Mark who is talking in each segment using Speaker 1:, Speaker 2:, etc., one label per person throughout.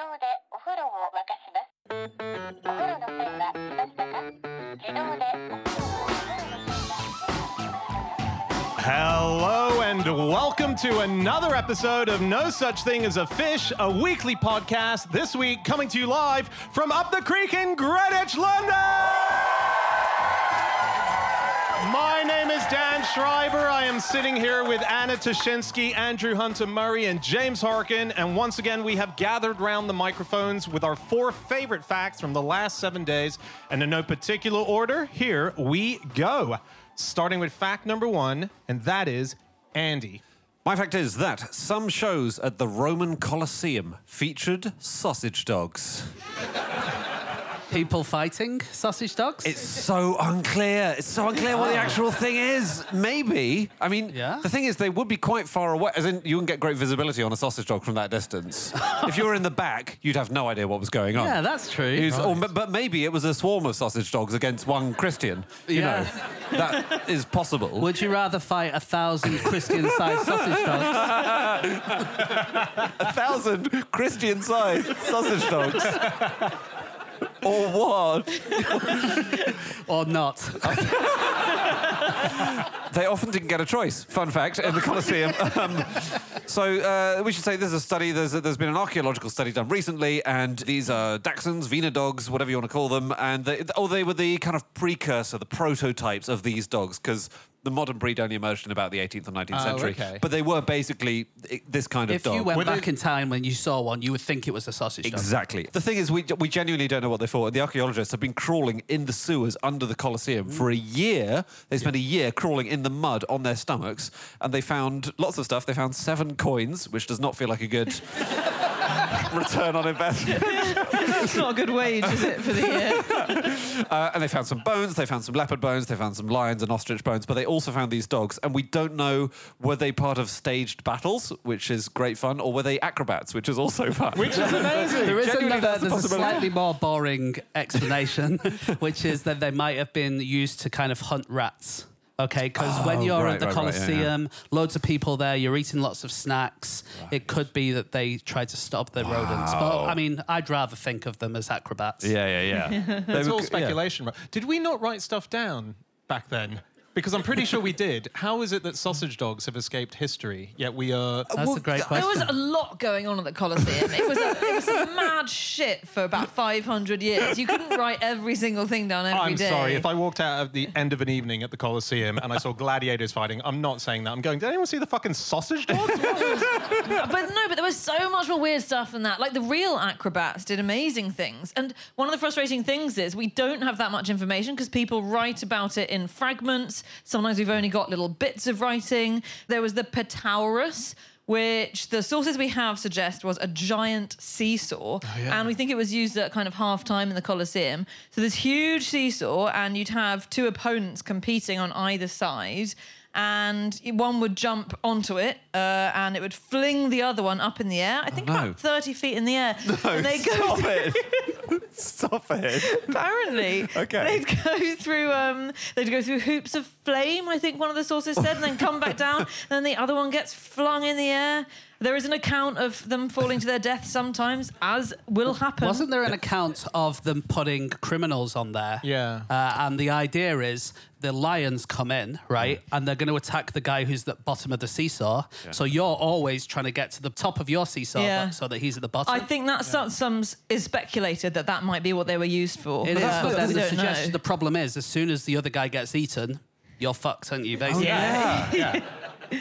Speaker 1: 動でお風呂を沸かしますお風呂の線は来ましたか自動でお風呂を夜の線は
Speaker 2: Hello and welcome to another episode of No Such Thing as a Fish, a weekly podcast. This week coming to you live from up the creek in Greenwich, London. Schreiber. I am sitting here with Anna Ptaszynski, Andrew Hunter Murray, and James Harkin. And once again, we have gathered round the microphones with our four favorite facts from the last seven days. And in no particular order, here we go. Starting with fact number one, and that is Andy.
Speaker 3: My fact is that some shows at the Roman Colosseum featured sausage dogs.
Speaker 4: People fighting sausage dogs?
Speaker 3: It's so unclear. It's so unclear what the actual ah. thing is. Maybe. I mean,
Speaker 4: Yeah?
Speaker 3: the thing is, they would be quite far away. As in, you wouldn't get great visibility on a sausage dog from that distance. if you were in the back, you'd have no idea what was going on.
Speaker 4: yeah, that's true.
Speaker 3: Or- but maybe it was a swarm of sausage dogs against one Christian. You
Speaker 4: Yeah.
Speaker 3: know, that is possible.
Speaker 4: Would you rather fight a thousand Christian-sized sausage dogs?
Speaker 3: a thousand Christian-sized sausage dogs. or what?
Speaker 4: or not?
Speaker 3: They often didn't get a choice. Fun fact in the Colosseum. Um, so uh, we should say there's a study. There's there's been an archaeological study done recently, and these are dachshunds, Wiener dogs, whatever you want to call them, and they, oh, they were the kind of precursor, the prototypes of these dogs because. The modern breed only emerged in about the 18th or 19th
Speaker 2: Oh,
Speaker 3: century,
Speaker 2: okay.
Speaker 3: but they were basically this kind of
Speaker 4: If
Speaker 3: dog.
Speaker 4: If you went
Speaker 2: Would
Speaker 4: back
Speaker 2: it-
Speaker 4: in time when you saw one, you would think it was a sausage dog.
Speaker 3: Exactly. The thing is, we, we genuinely don't know what they thought. The archaeologists have been crawling in the sewers under the Colosseum for a year. They spent a year crawling in the mud on their stomachs, and they found lots of stuff. They found seven coins, which does not feel like a good return on investment.
Speaker 5: It's not a good wage, is it, for the year?
Speaker 3: Uh, and they found some bones. They found some leopard bones. They found some lions and ostrich bones. But they also found these dogs, and we don't know were they part of staged battles, which is great fun, or were they acrobats, which is also fun.
Speaker 2: Which is amazing.
Speaker 4: There is
Speaker 3: Genuinely,
Speaker 4: another,
Speaker 3: that's a
Speaker 4: there's a slightly more boring explanation, which is that they might have been used to kind of hunt rats. Okay, because when
Speaker 3: Oh,
Speaker 4: you're
Speaker 3: right,
Speaker 4: at the
Speaker 3: right, right, yeah,
Speaker 4: Colosseum, loads of people there, you're eating lots of snacks. It could be that they tried to stop the rodents. But I mean, I'd rather think of them as acrobats.
Speaker 3: Yeah, yeah, yeah.
Speaker 2: It's all speculation. right? Did we not write stuff down back then? Because I'm pretty sure we did. How is it that sausage dogs have escaped history, yet we are...
Speaker 4: That's a great question.
Speaker 5: There was a lot going on at the Colosseum. It was, a, it was some mad shit for about 500 years. You couldn't write every single thing down every
Speaker 2: I'm
Speaker 5: day.
Speaker 2: sorry, if I walked out at the end of an evening at the Colosseum and I saw gladiators fighting, I'm not saying that. I'm going, did anyone see the fucking sausage dogs?
Speaker 5: But no, but there was so much more weird stuff than that. Like the real acrobats did amazing things. And one of the frustrating things is we don't have that much information because people write about it in fragments. Sometimes we've only got little bits of writing. There was the Petaurus. Which the sources we have suggest was a giant seesaw, and we think it was used at kind of half time in the Colosseum. So this huge seesaw, and you'd have two opponents competing on either side, and one would jump onto it uh, and it would fling the other one up in the air. I think
Speaker 3: no.
Speaker 5: about 30 feet in the air. and they go
Speaker 3: Stop it. Stop it.
Speaker 5: apparently
Speaker 3: Okay.
Speaker 5: they'd go through um, they'd go through hoops of flame, I think one of the sources said, and then come back down. And then the other one gets flung in the air. There is an account of them falling to their death sometimes, as will happen.
Speaker 4: Wasn't there an account of them putting criminals on there?
Speaker 2: Yeah.
Speaker 4: Uh, and the idea is the lions come in, right? And they're going to attack the guy who's at the bottom of the seesaw. So you're always trying to get to the top of your seesaw
Speaker 5: Yeah.
Speaker 4: so that he's at the bottom.
Speaker 5: I think that some, some is speculated that that might be what they were used for.
Speaker 4: it is,
Speaker 5: Uh,
Speaker 4: but
Speaker 5: but
Speaker 4: then the suggestion, the problem is, as soon as the other guy gets eaten, you're fucked, aren't you? Basically.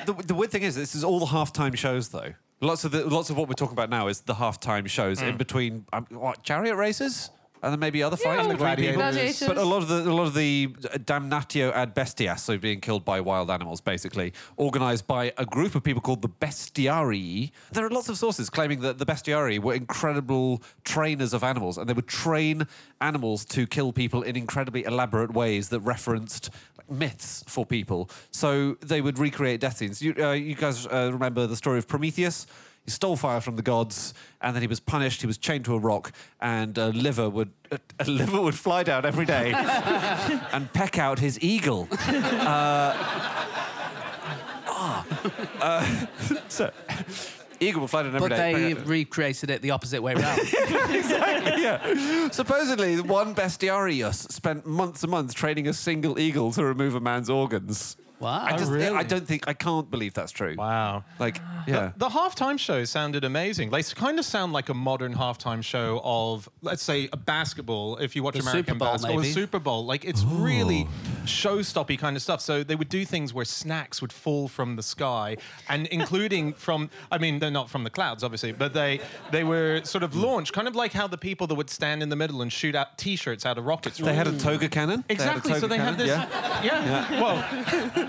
Speaker 3: The, the weird thing is, this is all the halftime shows, though. Lots of the, lots of what we're talking about now is the halftime shows in between um, what chariot races and then maybe other fights
Speaker 2: the
Speaker 3: between people.
Speaker 2: gladiators.
Speaker 5: Gladiators.
Speaker 3: But a lot of the a lot of the damnatio ad bestias, so being killed by wild animals, basically organised by a group of people called the Bestiarii. There are lots of sources claiming that the Bestiarii were incredible trainers of animals, and they would train animals to kill people in incredibly elaborate ways that referenced myths for people. So they would recreate death scenes. You, uh, you guys uh, remember the story of Prometheus? He stole fire from the gods, and then he was punished. He was chained to a rock, and a liver would a, a liver would fly down every day and peck out his eagle. Uh, ah, uh, so, Eagle will fly down every
Speaker 4: But
Speaker 3: day.
Speaker 4: they recreated it the opposite way around.
Speaker 3: Exactly, yeah. Supposedly, one bestiarius spent months and months training a single eagle to remove a man's organs.
Speaker 4: Wow.
Speaker 3: I, just,
Speaker 2: really?
Speaker 3: I don't think, I can't believe that's true.
Speaker 2: Wow.
Speaker 3: Like, yeah.
Speaker 2: The halftime show sounded amazing. They kind of sound like a modern halftime show of, let's say, a basketball. If you watch
Speaker 4: The
Speaker 2: American
Speaker 4: Super Bowl,
Speaker 2: basketball,
Speaker 4: maybe.
Speaker 2: the Super Bowl, like it's really show-stoppy kind of stuff. So they would do things where snacks would fall from the sky, and including from, I mean, they're not from the clouds, obviously, but they they were sort of launched, kind of like how the people that would stand in the middle and shoot out T-shirts out of rockets.
Speaker 3: They had a toga cannon. They a
Speaker 2: Exactly. so
Speaker 3: toga
Speaker 2: they had
Speaker 3: cannon.
Speaker 2: this.
Speaker 3: Yeah.
Speaker 2: Yeah. Well,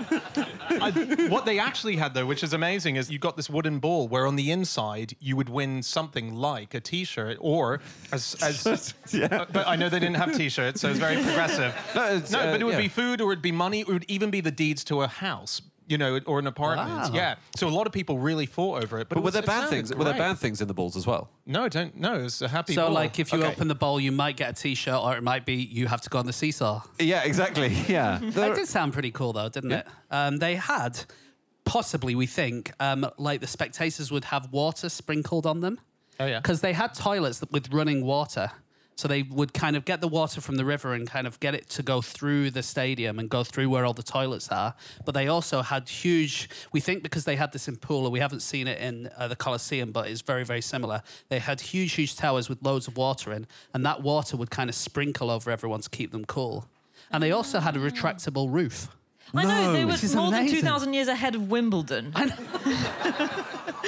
Speaker 2: I, what they actually had though, which is amazing, is you got this wooden ball where on the inside you would win something like a T-shirt or as. as
Speaker 3: Yeah.
Speaker 2: But I know they didn't have T-shirts, so it's very progressive.
Speaker 3: No, it's,
Speaker 2: no
Speaker 3: uh,
Speaker 2: but it would
Speaker 3: yeah.
Speaker 2: be food, or it'd be money, it would even be the deeds to a house. You know, or an apartment.
Speaker 4: Wow.
Speaker 2: Yeah. So a lot of people really fought over it. But,
Speaker 3: But
Speaker 2: it
Speaker 3: were
Speaker 2: was-
Speaker 3: there bad
Speaker 2: sounded
Speaker 3: things? Were there
Speaker 2: great.
Speaker 3: bad things in the balls as well?
Speaker 2: No, I don't. No, it's a happy.
Speaker 4: so,
Speaker 2: ball.
Speaker 4: like, if you
Speaker 2: Okay.
Speaker 4: open the bowl, you might get a T-shirt, or it might be you have to go on the seesaw.
Speaker 3: Yeah, exactly. Yeah.
Speaker 4: That did sound pretty cool, though, didn't
Speaker 3: Yeah.
Speaker 4: it? Um, they had, possibly, we think, um, like the spectators would have water sprinkled on them.
Speaker 2: Oh, yeah.
Speaker 4: Because they had toilets that- with running water. So they would kind of get the water from the river and kind of get it to go through the stadium and go through where all the toilets are. But they also had huge, we think because they had this in Pula, we haven't seen it in uh, the Colosseum, but it's very, very similar. They had huge, huge towers with loads of water in, and that water would kind of sprinkle over everyone to keep them cool. And they also had a retractable roof.
Speaker 5: I know they
Speaker 3: No.
Speaker 5: were
Speaker 4: This is
Speaker 5: more than
Speaker 4: amazing.
Speaker 5: 2,000 years ahead of Wimbledon.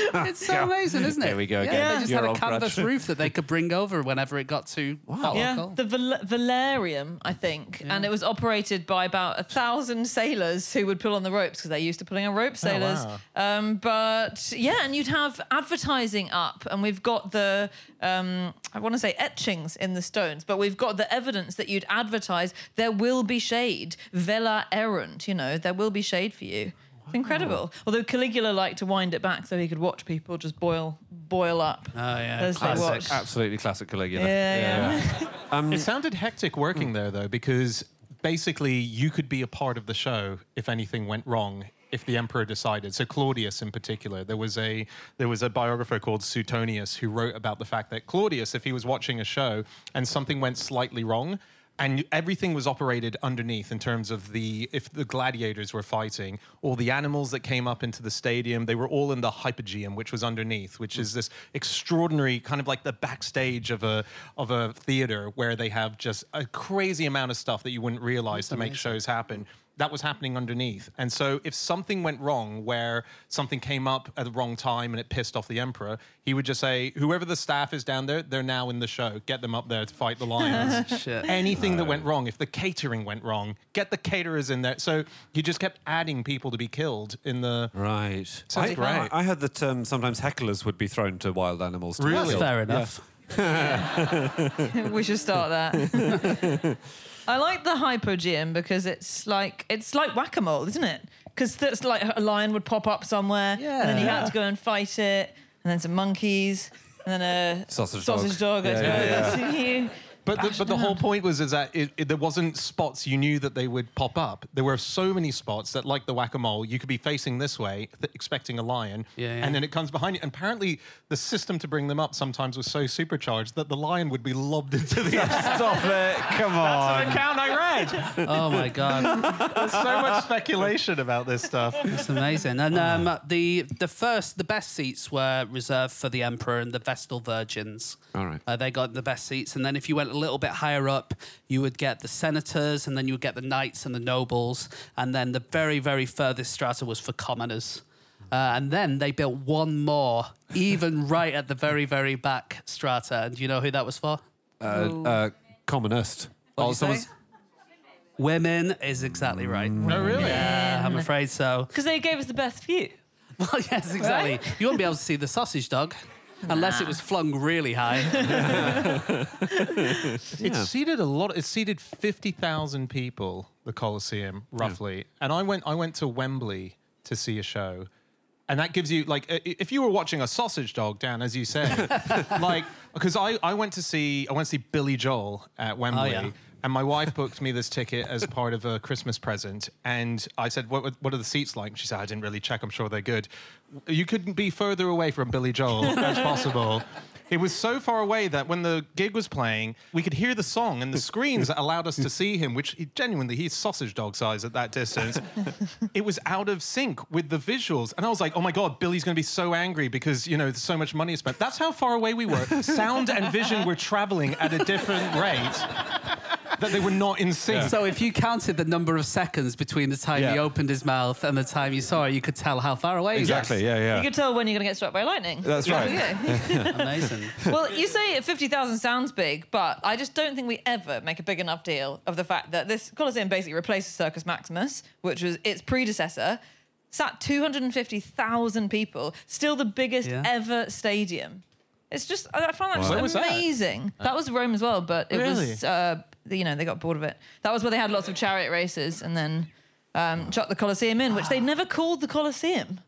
Speaker 4: It's so amazing, isn't it?
Speaker 3: There we go
Speaker 4: Yeah,
Speaker 3: again.
Speaker 4: they just
Speaker 3: Your
Speaker 4: had a
Speaker 3: old
Speaker 4: canvas
Speaker 3: grudge.
Speaker 4: roof that they could bring over whenever it got too hot or
Speaker 5: Yeah,
Speaker 4: cold.
Speaker 5: the Val- Valerium, I think, and it was operated by about a thousand sailors who would pull on the ropes because they're used to pulling on rope sailors. um, but yeah, and you'd have advertising up, and we've got the um, I want to say etchings in the stones, but we've got the evidence that you'd advertise there will be shade, vela erunt. You know, there will be shade for you. It's incredible. Although Caligula liked to wind it back so he could watch people just boil boil up
Speaker 4: Oh, yeah.
Speaker 5: as they
Speaker 4: Classic.
Speaker 5: watch.
Speaker 3: Absolutely classic Caligula.
Speaker 5: Yeah, yeah.
Speaker 3: Um,
Speaker 2: It sounded hectic working there, though, because basically you could be a part of the show if anything went wrong. If the emperor decided, so Claudius in particular, there was a there was a biographer called Suetonius who wrote about the fact that Claudius, if he was watching a show and something went slightly wrong, and everything was operated underneath in terms of the if the gladiators were fighting, all the animals that came up into the stadium, they were all in the hypogeum, which was underneath, which is this extraordinary kind of like the backstage of a of a theater where they have just a crazy amount of stuff that you wouldn't realize to make shows happen. That was happening underneath. And so if something went wrong where something came up at the wrong time and it pissed off the emperor, he would just say, whoever the staff is down there, they're now in the show. Get them up there to fight the lions
Speaker 4: Shit.
Speaker 2: anything that went wrong, if the catering went wrong, get the caterers in there. So he just kept adding people to be killed in the.
Speaker 3: Right.
Speaker 2: Sounds
Speaker 3: I,
Speaker 2: great.
Speaker 3: I, I heard that um, sometimes hecklers would be thrown to wild animals. To be
Speaker 2: Really?
Speaker 3: killed.
Speaker 4: Fair enough.
Speaker 5: we should start that. I like the hypogeum because it's like it's like whack-a-mole, isn't it? Because that's like a lion would pop up somewhere, and then you
Speaker 4: Yeah.
Speaker 5: had to go and fight it, and then some monkeys, and then a
Speaker 3: Sausage
Speaker 5: sausage
Speaker 3: dog.
Speaker 5: dog. I
Speaker 3: Yeah,
Speaker 5: suppose. You
Speaker 2: But the, but the whole point was is that it, it, there wasn't spots you knew that they would pop up. There were so many spots that, like the whack a mole, you could be facing this way, th- expecting a lion,
Speaker 4: Yeah, yeah.
Speaker 2: and then it comes behind you. And apparently, the system to bring them up sometimes was so supercharged that the lion would be lobbed into the.
Speaker 3: Stop it. Come on.
Speaker 2: That's an account I read.
Speaker 4: Oh my god,
Speaker 2: There's so much speculation about this stuff.
Speaker 4: it's amazing. And um, the the first, the best seats were reserved for the emperor and the Vestal virgins.
Speaker 3: All right.
Speaker 4: Uh, they got the best seats, and then if you went a little bit higher up, you would get the senators, and then you would get the knights and the nobles, and then the very, very furthest strata was for commoners. Uh, and then they built one more, even right at the very, very back strata. And do you know who that was for?
Speaker 3: Uh, uh, commonest.
Speaker 4: What'd
Speaker 3: Oh,
Speaker 4: you say?
Speaker 3: someone's-
Speaker 4: Women is exactly right.
Speaker 2: Oh, really?
Speaker 4: Yeah, I'm afraid so.
Speaker 5: Because they gave us the best view.
Speaker 4: Well, yes, exactly. You won't be able to see the sausage dog unless it was flung really high.
Speaker 2: It seated a lot. It seated fifty thousand people. The Colosseum, roughly. And I went. I went to Wembley to see a show, and that gives you like i- if you were watching a sausage dog, Dan, as you say, like because I I went to see I went to see Billy Joel at oh, Wembley.
Speaker 4: yeah.
Speaker 2: And my wife booked me this ticket as part of a Christmas present. And I said, what, what are the seats like? She said, I didn't really check. I'm sure they're good. You couldn't be further away from Billy Joel as possible. It was so far away that when the gig was playing, we could hear the song and the screens that allowed us to see him, which he, genuinely, he's sausage dog size at that distance. it was out of sync with the visuals. And I was like, oh my God, Billy's going to be so angry because, you know, so much money is spent. That's how far away we were. Sound and vision were traveling at a different rate that they were not in sync.
Speaker 4: So if you counted the number of seconds between the time
Speaker 3: Yeah.
Speaker 4: he opened his mouth and the time you saw it, you could tell how far away he was.
Speaker 3: Exactly. Yeah, yeah.
Speaker 5: You could tell when you're going to get struck by lightning.
Speaker 3: That's
Speaker 5: There
Speaker 3: right.
Speaker 5: we go.
Speaker 4: Amazing.
Speaker 5: well, you say 50,000 sounds big, but I just don't think we ever make a big enough deal of the fact that this Colosseum basically replaces Circus Maximus, which was its predecessor, sat 250,000 people, still the biggest
Speaker 4: Yeah.
Speaker 5: ever stadium. It's just, I I find that
Speaker 2: Where was
Speaker 5: just
Speaker 2: that?
Speaker 5: amazing. That? was Rome as well, but it
Speaker 2: Really?
Speaker 5: was, uh, you know, they got bored of it. That was where they had lots of chariot races and then um, chucked the Colosseum in, which they never called the Colosseum.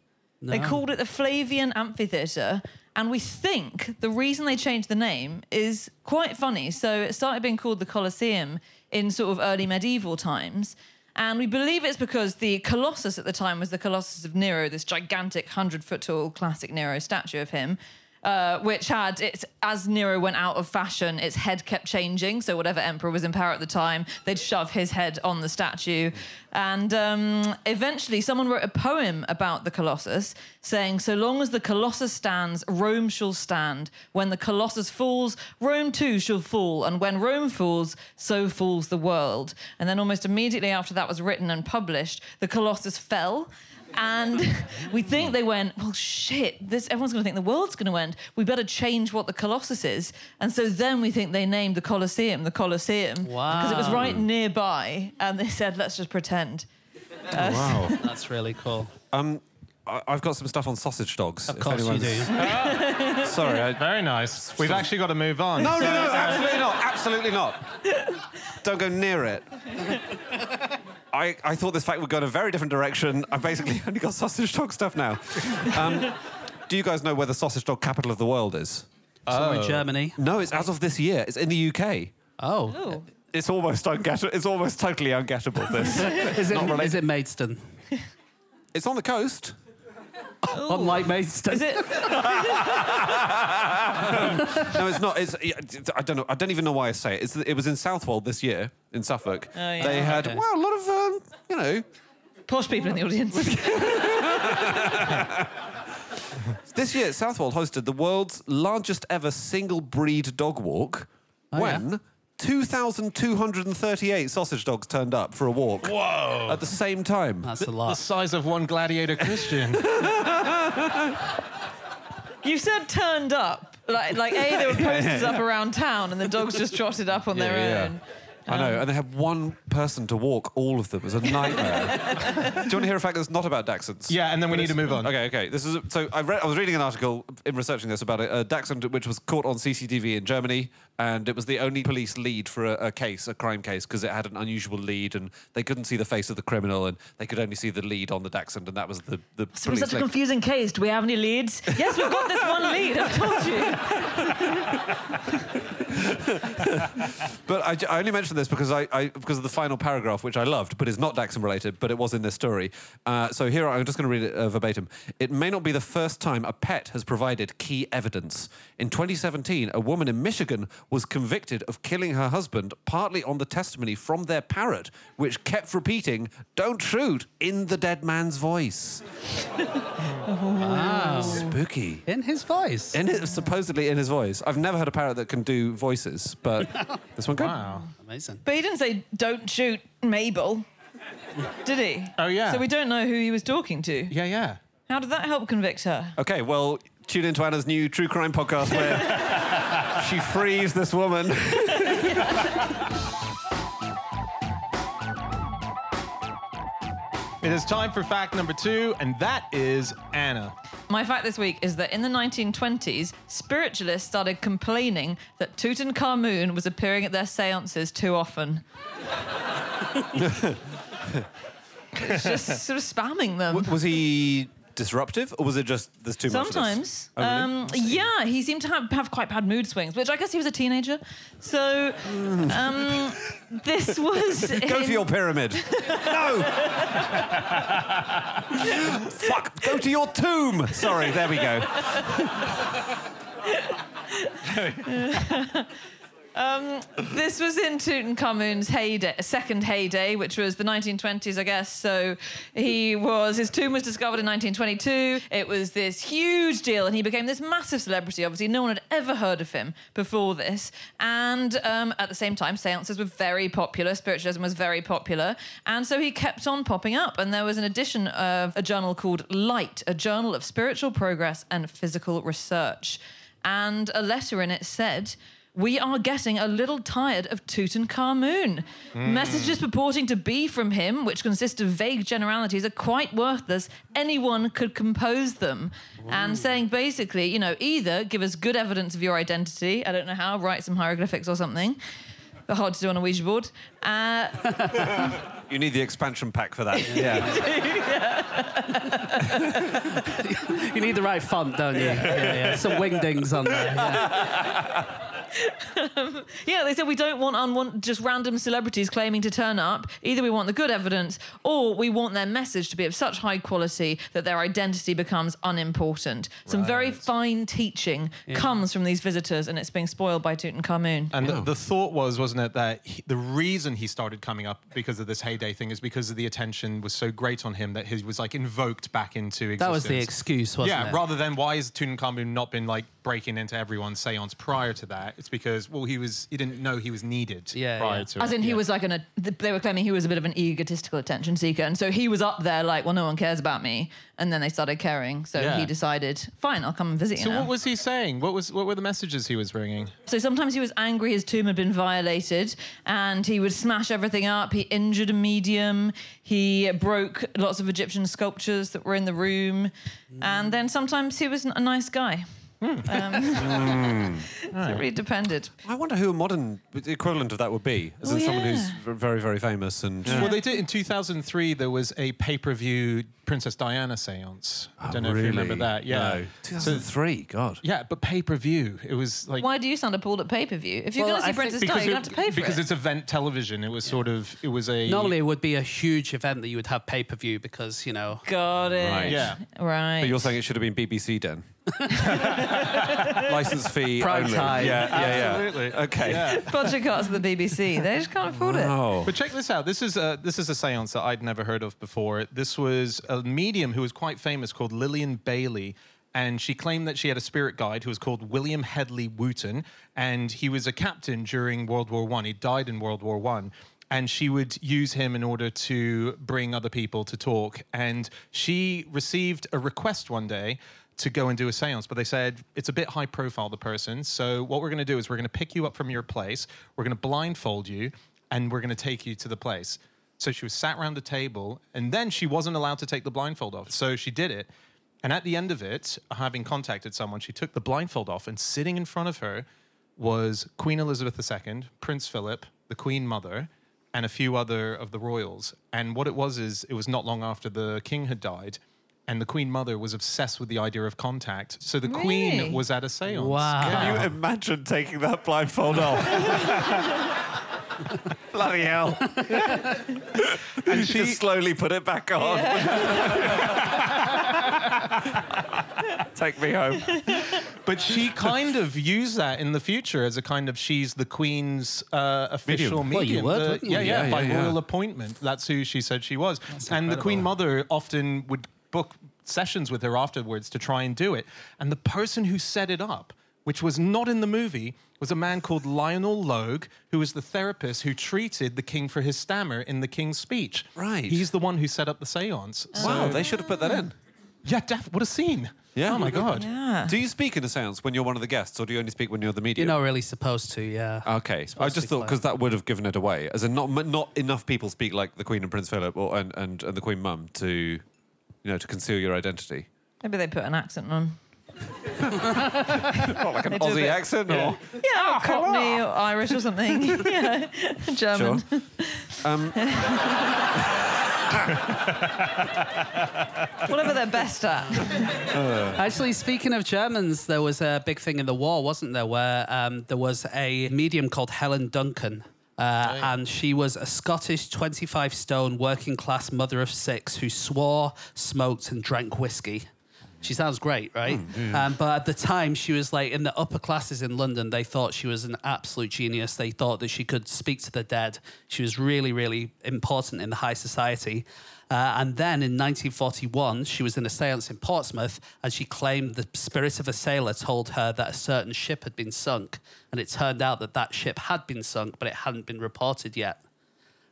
Speaker 5: They called it the Flavian Amphitheatre. And we think the reason they changed the name is quite funny. So it started being called the Colosseum in sort of early medieval times. And we believe it's because the Colossus at the time was the Colossus of Nero, this gigantic 100 foot tall classic Nero statue of him. Uh, which had its as Nero went out of fashion, its head kept changing. So whatever emperor was in power at the time, they'd shove his head on the statue. And um, eventually, someone wrote a poem about the Colossus, saying, "So long as the Colossus stands, Rome shall stand. When the Colossus falls, Rome too shall fall. And when Rome falls, so falls the world." And then, almost immediately after that was written and published, the Colossus fell. And we think they went, well, shit, this, everyone's going to think the world's going to end. We better change what the Colossus is. And so then we think they named the Colosseum the Colosseum. Because it was right nearby. And they said, let's just pretend.
Speaker 3: Wow.
Speaker 4: That's really cool.
Speaker 3: Um, I- I've got some stuff on sausage dogs.
Speaker 4: Of
Speaker 3: if
Speaker 4: course you
Speaker 3: anyone's-
Speaker 4: do.
Speaker 3: Sorry. I...
Speaker 2: Very nice. We've actually got to move on.
Speaker 3: No, no, no, absolutely not. Absolutely not. Don't go near it. I, I thought this fact would go in a very different direction. I've basically only got sausage dog stuff now. Um, do you guys know where the sausage dog capital of the world is?
Speaker 4: Somewhere in Germany.
Speaker 3: No, it's as of this year. It's in the UK.
Speaker 4: Oh.
Speaker 5: Oh.
Speaker 3: It's almost ungettable. It's almost totally ungettable. This.
Speaker 4: Is it,
Speaker 3: Not related.
Speaker 4: is it Maidstone?
Speaker 3: It's on the coast.
Speaker 4: Unlike Maidstone.
Speaker 5: Is it?
Speaker 3: No, it's not. It's, I don't know. I don't even know why I say it. It's, it was in Southwold this year in Suffolk.
Speaker 5: Oh, yeah.
Speaker 3: They had
Speaker 4: Okay.
Speaker 3: well a lot of um, you know.
Speaker 5: Posh people in the audience.
Speaker 3: This year, Southwold hosted the world's largest ever single breed dog walk
Speaker 4: Oh, yeah?
Speaker 3: When 2,238 sausage dogs turned up for a walk
Speaker 2: Whoa.
Speaker 3: at the same time.
Speaker 4: That's a lot.
Speaker 2: The size of one gladiator Christian.
Speaker 5: you said turned up. Like, like A, there were posters up around town and the dogs just trotted up on their
Speaker 3: Yeah, yeah.
Speaker 5: own.
Speaker 3: I know, um, and they had one person to walk all of them. It was a nightmare. Do you want to hear a fact that's not about Dachshunds?
Speaker 2: Yeah, and then we need to move on.
Speaker 3: Okay, okay. This is so. I read. I was reading an article in researching this about a, a dachshund which was caught on CCTV in Germany, and it was the only police lead for a, a case, a crime case, because it had an unusual lead, and they couldn't see the face of the criminal, and they could only see the lead on the dachshund, and that was the the
Speaker 5: So it's
Speaker 3: police.
Speaker 5: such a
Speaker 3: link.
Speaker 5: confusing case. Do we have any leads? Yes, we've got this one lead. I've told you.
Speaker 3: But I, I only mentioned this because I, I because of the final paragraph, which I loved, but is not Dachshund related, but it was in this story. Uh, so here I'm just going to read it uh, verbatim. It may not be the first time a pet has provided key evidence. In 2017, a woman in Michigan was convicted of killing her husband partly on the testimony from their parrot, which kept repeating "Don't shoot" in the dead man's voice.
Speaker 4: Wow.
Speaker 3: Spooky.
Speaker 4: In his voice.
Speaker 3: In it, supposedly in his voice. I've never had a parrot that can do voices, but this one could.
Speaker 2: Wow.
Speaker 4: Amazing.
Speaker 5: But he didn't say, don't shoot Mabel, did he?
Speaker 2: Oh, yeah.
Speaker 5: So we don't know who he was talking to.
Speaker 2: Yeah, yeah.
Speaker 5: How did that help convict her?
Speaker 3: Okay, well, tune into Anna's new true crime podcast where she frees this woman.
Speaker 2: It is time for fact number two, and that is Anna.
Speaker 5: My fact this week is that in the 1920s, spiritualists started complaining that Tutankhamun was appearing at their seances too often. it's just sort of spamming them.
Speaker 3: Was he disruptive, or was it just there's too much?
Speaker 5: Sometimes,
Speaker 3: Oh,
Speaker 5: um, yeah, he seemed to have, have quite bad mood swings, which I guess he was a teenager. So, um, this was
Speaker 3: Go
Speaker 5: in-
Speaker 3: for your pyramid. no. Fuck. Go to your tomb. Sorry. There we go.
Speaker 5: This was in Tutankhamun's heyday, second heyday, which was the 1920s, I guess. So he was his tomb was discovered in 1922. It was this huge deal, and he became this massive celebrity. Obviously, no one had ever heard of him before this. And um, at the same time, seances were very popular. Spiritualism was very popular, and so he kept on popping up. And there was an edition of a journal called Light, a journal of spiritual progress and psychical research. And a letter in it said we are getting a little tired of Tutankhamun. Messages purporting to be from him, which consist of vague generalities, are quite worthless. Anyone could compose them. And saying basically, you know, either give us good evidence of your identity, I don't know how, write some hieroglyphics or something. But hard to do on a Ouija board. Uh,
Speaker 3: You need the expansion pack for that. Yeah.
Speaker 4: You need the right font, don't you? Yeah, yeah. Some wingdings on there. yeah.
Speaker 5: Um, yeah, they said we don't want unwant just random celebrities claiming to turn up. Either we want the good evidence, or we want their message to be of such high quality that their identity becomes unimportant. Some very fine teaching comes from these visitors, and it's being spoiled by Tutankhamun.
Speaker 2: And the, the thought was, wasn't it, that he, the reason he started coming up because of this heyday thing is because of the attention was so great on him that he was like invoked back into existence.
Speaker 4: That was the excuse, wasn't it?
Speaker 2: yeah,
Speaker 4: it?
Speaker 2: rather than why is Tutankhamun not been like breaking into everyone's seance prior to that? It's because well, he was he didn't know he was needed
Speaker 4: Yeah,
Speaker 2: prior
Speaker 4: yeah.
Speaker 2: to
Speaker 5: As
Speaker 2: it.
Speaker 5: in, he
Speaker 2: Yeah.
Speaker 5: was like an. They were claiming he was a bit of an egotistical attention seeker, and so he was up there like, well, no one cares about me. And then they started caring, so
Speaker 2: Yeah.
Speaker 5: he decided, fine, I'll come and visit you
Speaker 2: So
Speaker 5: now.
Speaker 2: what was he saying? What was what were the messages he was bringing?
Speaker 5: So sometimes he was angry his tomb had been violated and he would smash everything up. He injured a medium. He broke lots of Egyptian sculptures that were in the room. And then sometimes he was a nice guy. Hmm. Hmm. Um, hmm. so it really depended.
Speaker 3: I wonder who a modern equivalent of that would be. As
Speaker 5: Oh,
Speaker 3: in someone who's
Speaker 5: yeah.
Speaker 3: v- very, very famous and.
Speaker 2: Well, they did in 2003. There was a pay-per-view Princess Diana seance. I oh, don't know if you remember that. Yeah,
Speaker 3: No.
Speaker 2: So,
Speaker 3: 2003. God.
Speaker 2: yeah, but pay-per-view. It was like
Speaker 5: Why do you sound appalled at pay per view? If you're
Speaker 4: Well,
Speaker 5: going to see
Speaker 4: think
Speaker 5: Princess
Speaker 2: because
Speaker 5: Di, you're going to have to pay for
Speaker 2: because
Speaker 5: it.
Speaker 2: it's event television. It was sort of it was a
Speaker 4: Normally, it would be a huge event that you would have pay per view because, you know,
Speaker 5: Got it.
Speaker 3: Right.
Speaker 2: Yeah.
Speaker 5: Right.
Speaker 3: But you're saying it should have been BBC then? License fee
Speaker 4: Prime
Speaker 3: only.
Speaker 4: time.
Speaker 3: Yeah, yeah, yeah.
Speaker 2: Absolutely.
Speaker 3: Okay.
Speaker 2: Yeah.
Speaker 5: Budget cuts of the BBC. They just can't afford it.
Speaker 3: Oh.
Speaker 2: But check this out. This is a this is a séance that I'd never heard of before. This was a medium who was quite famous called Lillian Bailey. And she claimed that she had a spirit guide who was called William Headley Wooten, and he was a captain during World War One. He died in World War One, and she would use him in order to bring other people to talk. And she received a request one day to go and do a seance, but they said it's a bit high profile, the person. So what we're going to do is we're going to pick you up from your place, we're going to blindfold you, and we're going to take you to the place. So she was sat around the table, and then she wasn't allowed to take the blindfold off. So she did it. And at the end of it, having contacted someone, she took the blindfold off, and sitting in front of her was Queen Elizabeth II, Prince Philip, the Queen Mother, and a few other of the royals. And what it was is, it was not long after the king had died, and the Queen Mother was obsessed with the idea of contact. So the
Speaker 5: Really?
Speaker 2: Queen was at a seance.
Speaker 4: Wow.
Speaker 3: Can you imagine taking that blindfold off? Bloody hell. and she just slowly put it back on. Take me home.
Speaker 2: But she kind of used that in the future as a kind of she's the queen's uh, official
Speaker 3: Medium.
Speaker 4: Well, you
Speaker 2: medium.
Speaker 4: would, wouldn't you?
Speaker 2: yeah, yeah,
Speaker 3: Yeah,
Speaker 2: by
Speaker 3: yeah, yeah.
Speaker 2: royal appointment. That's who she said she was. and the Queen Mother often would book sessions with her afterwards to try and do it. And the person who set it up, which was not in the movie, was a man called Lionel Logue, who was the therapist who treated the king for his stammer in the king's speech.
Speaker 3: Right.
Speaker 2: He's the one who set up the seance.
Speaker 3: Wow,
Speaker 2: So,
Speaker 3: they should have put that in.
Speaker 2: yeah, def- what a scene.
Speaker 3: Yeah.
Speaker 2: Oh my God.
Speaker 5: Yeah.
Speaker 3: Do you speak in a seance when you're one of the guests, or do you only speak when you're the medium?
Speaker 4: you're not really supposed to, yeah.
Speaker 3: Okay, I just thought because that would have given it away. As in, not not enough people speak like the Queen and Prince Philip, or and, and, and the Queen Mum to, you know, to conceal your identity.
Speaker 5: Maybe they put an accent on.
Speaker 3: Not like an
Speaker 5: do
Speaker 3: Aussie
Speaker 5: bit-
Speaker 3: accent, or
Speaker 5: Yeah, or Cockney or Irish or something. yeah, German.
Speaker 3: Sure. Um,
Speaker 5: Whatever they're best at.
Speaker 4: Actually, speaking of Germans, there was a big thing in the war, wasn't there, where um, there was a medium called Helen Duncan. Uh, and she was a Scottish 25 stone working class mother of six who swore, smoked, and drank whiskey. She sounds great, right? um, but at the time, she was like in the upper classes in London. They thought she was an absolute genius. They thought that she could speak to the dead. She was really, really important in the high society. Uh, and then in 1941, she was in a seance in Portsmouth and she claimed the spirit of a sailor told her that a certain ship had been sunk. And it turned out that that ship had been sunk, but it hadn't been reported yet.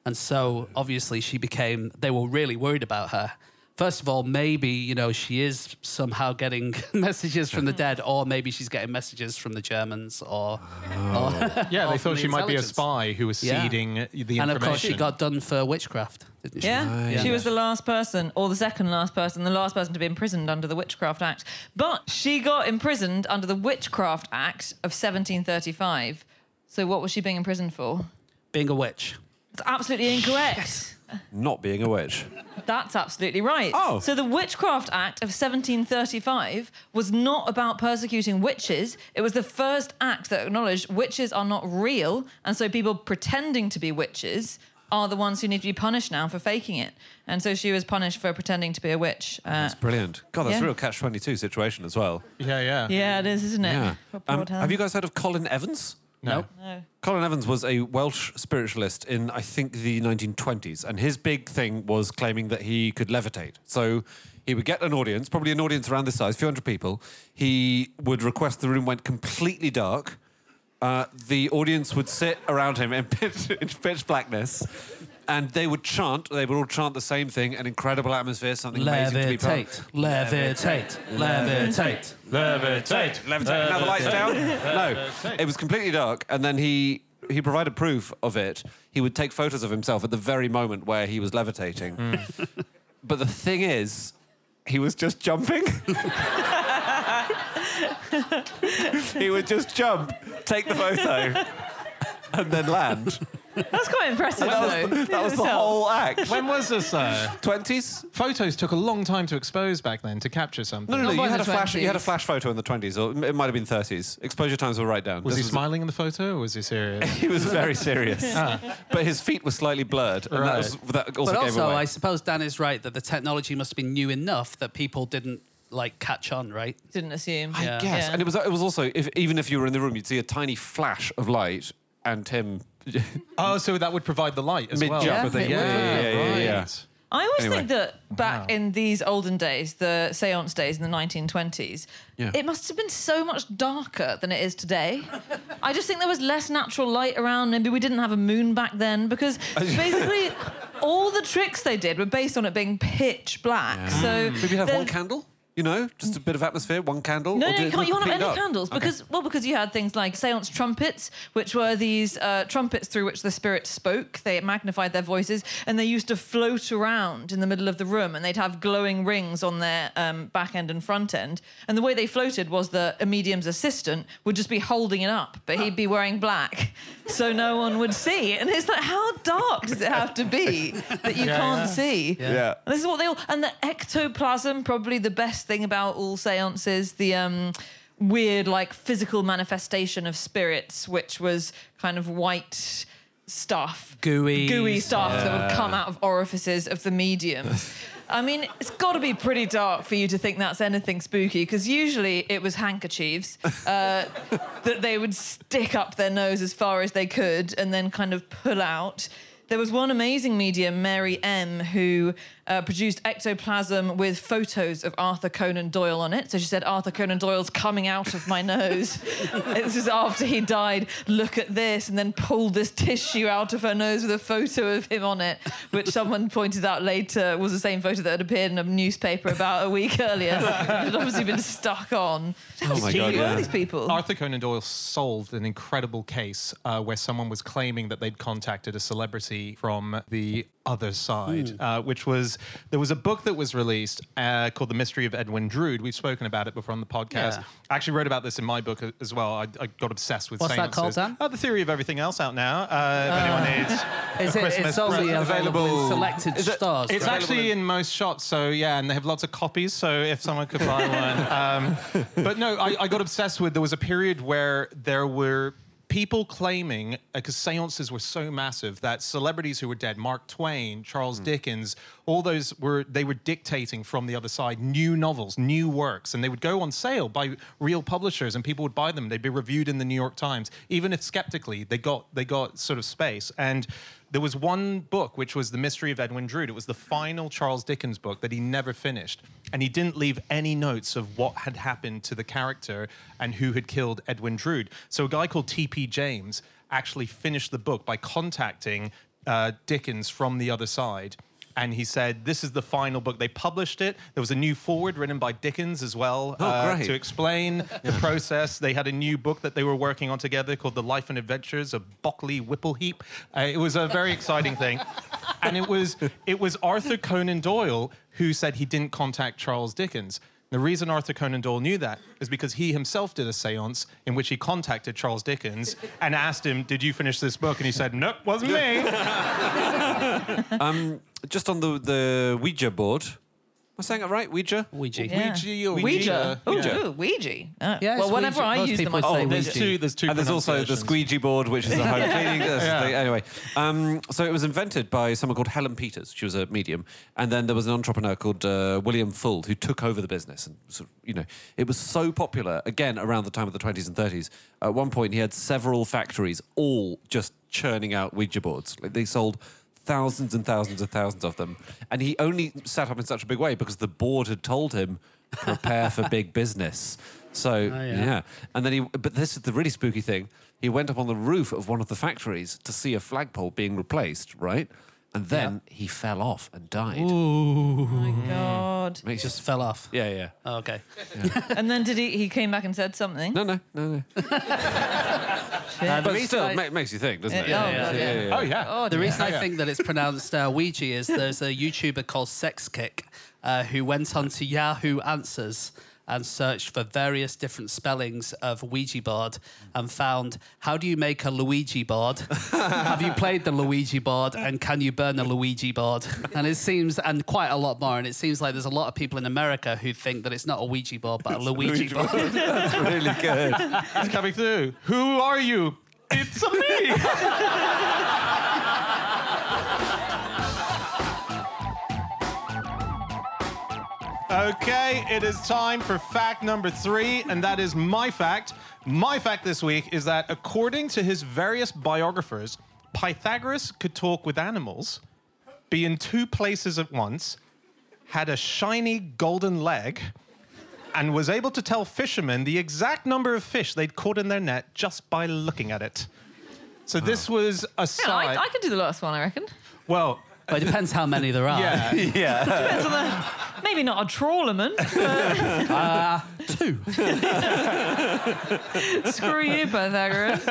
Speaker 4: And so obviously she became, they were really worried about her. First of all, maybe, you know, she is somehow getting messages from the uh-huh. dead, or maybe she's getting messages from the Germans, or. or
Speaker 2: oh.
Speaker 4: Yeah,
Speaker 2: they
Speaker 4: from
Speaker 2: thought
Speaker 4: the
Speaker 2: she might be a spy who was
Speaker 4: Yeah.
Speaker 2: seeding the information.
Speaker 4: And of course, she got done for witchcraft, didn't she?
Speaker 5: Yeah. She was the last person, or the second last person, the last person to be imprisoned under the Witchcraft Act. But she got imprisoned under the Witchcraft Act of 1735. So what was she being imprisoned for?
Speaker 4: Being a witch.
Speaker 5: It's absolutely incorrect.
Speaker 3: Not being a witch.
Speaker 5: That's absolutely right.
Speaker 3: Oh.
Speaker 5: So the Witchcraft Act of 1735 was not about persecuting witches. It was the first act that acknowledged witches are not real, and so people pretending to be witches are the ones who need to be punished now for faking it. And so she was punished for pretending to be a witch. Uh,
Speaker 3: That's brilliant. God, that's
Speaker 5: Yeah.
Speaker 3: a real catch 22 situation as well.
Speaker 2: Yeah, yeah.
Speaker 5: yeah, it is, isn't it?
Speaker 3: Yeah. Um, have you guys heard of Colin Evans?
Speaker 2: No.
Speaker 5: No.
Speaker 3: Colin Evans was a Welsh spiritualist in, I think, the 1920s. And his big thing was claiming that he could levitate. So he would get an audience, probably an audience around this size, a few hundred people. He would request the room went completely dark. Uh, the audience would sit around him in pitch, in pitch blackness. And they would chant, they would all chant the same thing, an incredible atmosphere, something amazing to be part
Speaker 4: Levitate, levitate, levitate.
Speaker 2: Levitate.
Speaker 3: Levitate. Now the lights down. No, it was completely dark, and then he he provided proof of it. He would take photos of himself at the very moment where he was levitating. Hmm. but the thing is, he was just jumping. he would just jump, take the photo, and then land.
Speaker 5: That's quite impressive,
Speaker 3: That
Speaker 5: though.
Speaker 3: was, that was the
Speaker 5: Itself.
Speaker 3: whole act.
Speaker 2: When was this? Uh,
Speaker 3: Twenties?
Speaker 2: photos took a long time to expose back then to capture something.
Speaker 3: No, no, no.
Speaker 5: Not
Speaker 3: You
Speaker 5: by
Speaker 3: had
Speaker 5: the
Speaker 3: a flash. You had a
Speaker 5: 20s.
Speaker 3: flash photo in the twenties, or it might have been thirties. Exposure times were right down.
Speaker 2: Was
Speaker 3: This
Speaker 2: he smiling in the photo or was he serious?
Speaker 3: He was very serious, but his feet were slightly blurred, and that, was, that also
Speaker 4: But
Speaker 3: gave
Speaker 4: also,
Speaker 3: away.
Speaker 4: I suppose Dan is right that the technology must have been new enough that people didn't like catch on, right?
Speaker 5: Didn't assume.
Speaker 3: I
Speaker 4: Yeah.
Speaker 3: guess,
Speaker 5: Yeah.
Speaker 3: and it was it was also if, even if you were in the room, you'd see a tiny flash of light and him.
Speaker 2: oh, so that would provide the light as well.
Speaker 3: Mid-jump.
Speaker 2: for the-
Speaker 5: Yeah,
Speaker 2: yeah.
Speaker 3: Yeah, yeah, yeah,
Speaker 2: right.
Speaker 5: I always
Speaker 3: Anyway.
Speaker 5: think that back
Speaker 2: Wow.
Speaker 5: in these olden days, the seance days in the 1920s,
Speaker 3: Yeah.
Speaker 5: it must have been so much darker than it is today. I just think there was less natural light around. Maybe we didn't have a moon back then because basically all the tricks they did were based on it being pitch black. So
Speaker 3: Maybe you have one
Speaker 5: there's-
Speaker 3: candle. You know, just a bit of atmosphere, one candle.
Speaker 5: No, no, you can't. You can't have any candles
Speaker 3: Okay.
Speaker 5: because, well, because you had things like seance trumpets, which were these uh, trumpets through which the spirits spoke. They magnified their voices, and they used to float around in the middle of the room, and they'd have glowing rings on their um, back end and front end. And the way they floated was that a medium's assistant would just be holding it up, but he'd be wearing black, so no one would see. And it's like, how dark does it have to be that you can't see?
Speaker 3: Yeah.
Speaker 5: And this is what they all and the ectoplasm probably the best thing about all seances the um weird like physical manifestation of spirits which was kind of white stuff
Speaker 4: Gooey
Speaker 5: gooey stuff that would come out of orifices of the mediums I mean, it's got to be pretty dark for you to think that's anything spooky, because usually it was handkerchiefs uh, that they would stick up their nose as far as they could and then kind of pull out. There was one amazing medium, Mary M, who uh, produced ectoplasm with photos of Arthur Conan Doyle on it. So she said, Arthur Conan Doyle's coming out of my nose. this is after he died. Look at this. And then pulled this tissue out of her nose with a photo of him on it, which someone pointed out later was the same photo that had appeared in a newspaper about a week earlier. it had obviously been stuck on. How
Speaker 3: Oh my God,
Speaker 5: were
Speaker 3: yeah.
Speaker 5: these people?
Speaker 2: Arthur Conan Doyle solved an incredible case uh, where someone was claiming that they'd contacted a celebrity from the other side, uh, which was there was a book that was released uh, called The Mystery of Edwin Drood. We've spoken about it before on the podcast.
Speaker 4: Yeah.
Speaker 2: I actually wrote about this in my book as well. I, I got obsessed with
Speaker 4: What's that called,
Speaker 2: seances.
Speaker 4: Dan?
Speaker 2: Oh, The Theory of Everything Else out now. Uh, if anyone needs
Speaker 4: Is
Speaker 2: a
Speaker 4: it,
Speaker 2: Christmas
Speaker 4: it's only
Speaker 2: present.
Speaker 4: available in
Speaker 3: available-
Speaker 4: selected
Speaker 3: Is it-
Speaker 4: stores.
Speaker 2: It's
Speaker 4: right?
Speaker 2: actually in most shops, so yeah, and they have lots of copies. So if someone could buy one, um, but no, I, I got obsessed with. There was a period where there were people claiming uh, because seances were so massive that celebrities who were dead, Mark Twain, Charles hmm. Dickens, all those were they were dictating from the other side new novels, new works, and they would go on sale by real publishers, and people would buy them. They'd be reviewed in the New York Times, even if skeptically. They got they got sort of space and. There was one book, which was The Mystery of Edwin Drood. It was the final Charles Dickens book that he never finished. And he didn't leave any notes of what had happened to the character and who had killed Edwin Drood. So a guy called T.P. James actually finished the book by contacting uh, Dickens from the other side. And he said, This is the final book. They published it. There was a new forward written by Dickens as well
Speaker 3: Oh,
Speaker 2: uh, to explain the process. They had a new book that they were working on together called The Life and Adventures of Bockley Wickleheap. Uh, it was a very exciting thing. And it was, it was Arthur Conan Doyle who said he didn't contact Charles Dickens. The reason Arthur Conan Doyle knew that is because he himself did a seance in which he contacted Charles Dickens and asked him, Did you finish this book? And he said, Nope, wasn't me.
Speaker 3: Um, just on the, the Ouija board. Am I saying it right? Ouija?
Speaker 4: Ouija.
Speaker 5: Yeah.
Speaker 2: Ouija or
Speaker 5: Ouija.
Speaker 2: Ouija.
Speaker 5: Ooh,
Speaker 2: Yeah.
Speaker 5: ooh, Ouija. Uh,
Speaker 4: Yeah,
Speaker 5: well, whenever
Speaker 4: Ouija.
Speaker 5: I
Speaker 4: Most
Speaker 5: use them,
Speaker 4: people
Speaker 5: I
Speaker 4: say
Speaker 5: say
Speaker 2: Oh, there's
Speaker 5: Ouija.
Speaker 2: two. There's two.
Speaker 3: And there's also the squeegee board, which is the home cleaning.
Speaker 2: Yeah.
Speaker 3: thing. Anyway, um, so it was invented by someone called Helen Peters. She was a medium, and then there was an entrepreneur called uh, William Fuld who took over the business. And sort of, you know, it was so popular again around the time of the 20s and 30s. At one point, he had several factories all just churning out Ouija boards. Like they sold thousands and thousands and thousands of them, and he only sat up in such a big way because the board had told him prepare for big business. So oh,
Speaker 4: yeah.
Speaker 3: yeah. And then he, but this is the really spooky thing. He went up on the roof of one of the factories to see a flagpole being replaced, right? And then he fell off and died.
Speaker 5: Oh my God.
Speaker 3: Makes
Speaker 4: Just
Speaker 3: just,
Speaker 4: fell off.
Speaker 3: yeah, yeah.
Speaker 4: Oh, okay.
Speaker 5: And then did he? He came back and said something.
Speaker 3: No, no, no, no.
Speaker 4: Uh, the
Speaker 3: But
Speaker 4: reason
Speaker 3: still,
Speaker 4: I-
Speaker 3: it ma- makes you think, doesn't it?
Speaker 5: Yeah, yeah, yeah.
Speaker 2: Oh, yeah.
Speaker 5: Oh,
Speaker 4: The
Speaker 5: dear.
Speaker 4: reason I think that it's pronounced uh, Ouija is there's a YouTuber called Sexkick uh, who went onto Yahoo Answers and searched for various different spellings of Ouija board and found how do you make a Luigi board? Have you played the Luigi board and can you burn a Luigi board? And it seems, and quite a lot more, and it seems like there's a lot of people in America who think that it's not a Ouija board but a Luigi board.
Speaker 3: That's really good.
Speaker 2: It's coming through. Who are you? It's me. Okay, it is time for fact number three, and that is my fact. My fact this week is that according to his various biographers, Pythagoras could talk with animals, be in two places at once, had a shiny golden leg, and was able to tell fishermen the exact number of fish they'd caught in their net just by looking at it. So this was a
Speaker 5: Yeah,
Speaker 2: sign.
Speaker 5: I, I could do the last one, I reckon.
Speaker 2: well,
Speaker 4: But it depends how many there are.
Speaker 2: yeah.
Speaker 5: Depends on the- maybe not a trawlerman.
Speaker 4: Two.
Speaker 5: Screw you, Pythagoras.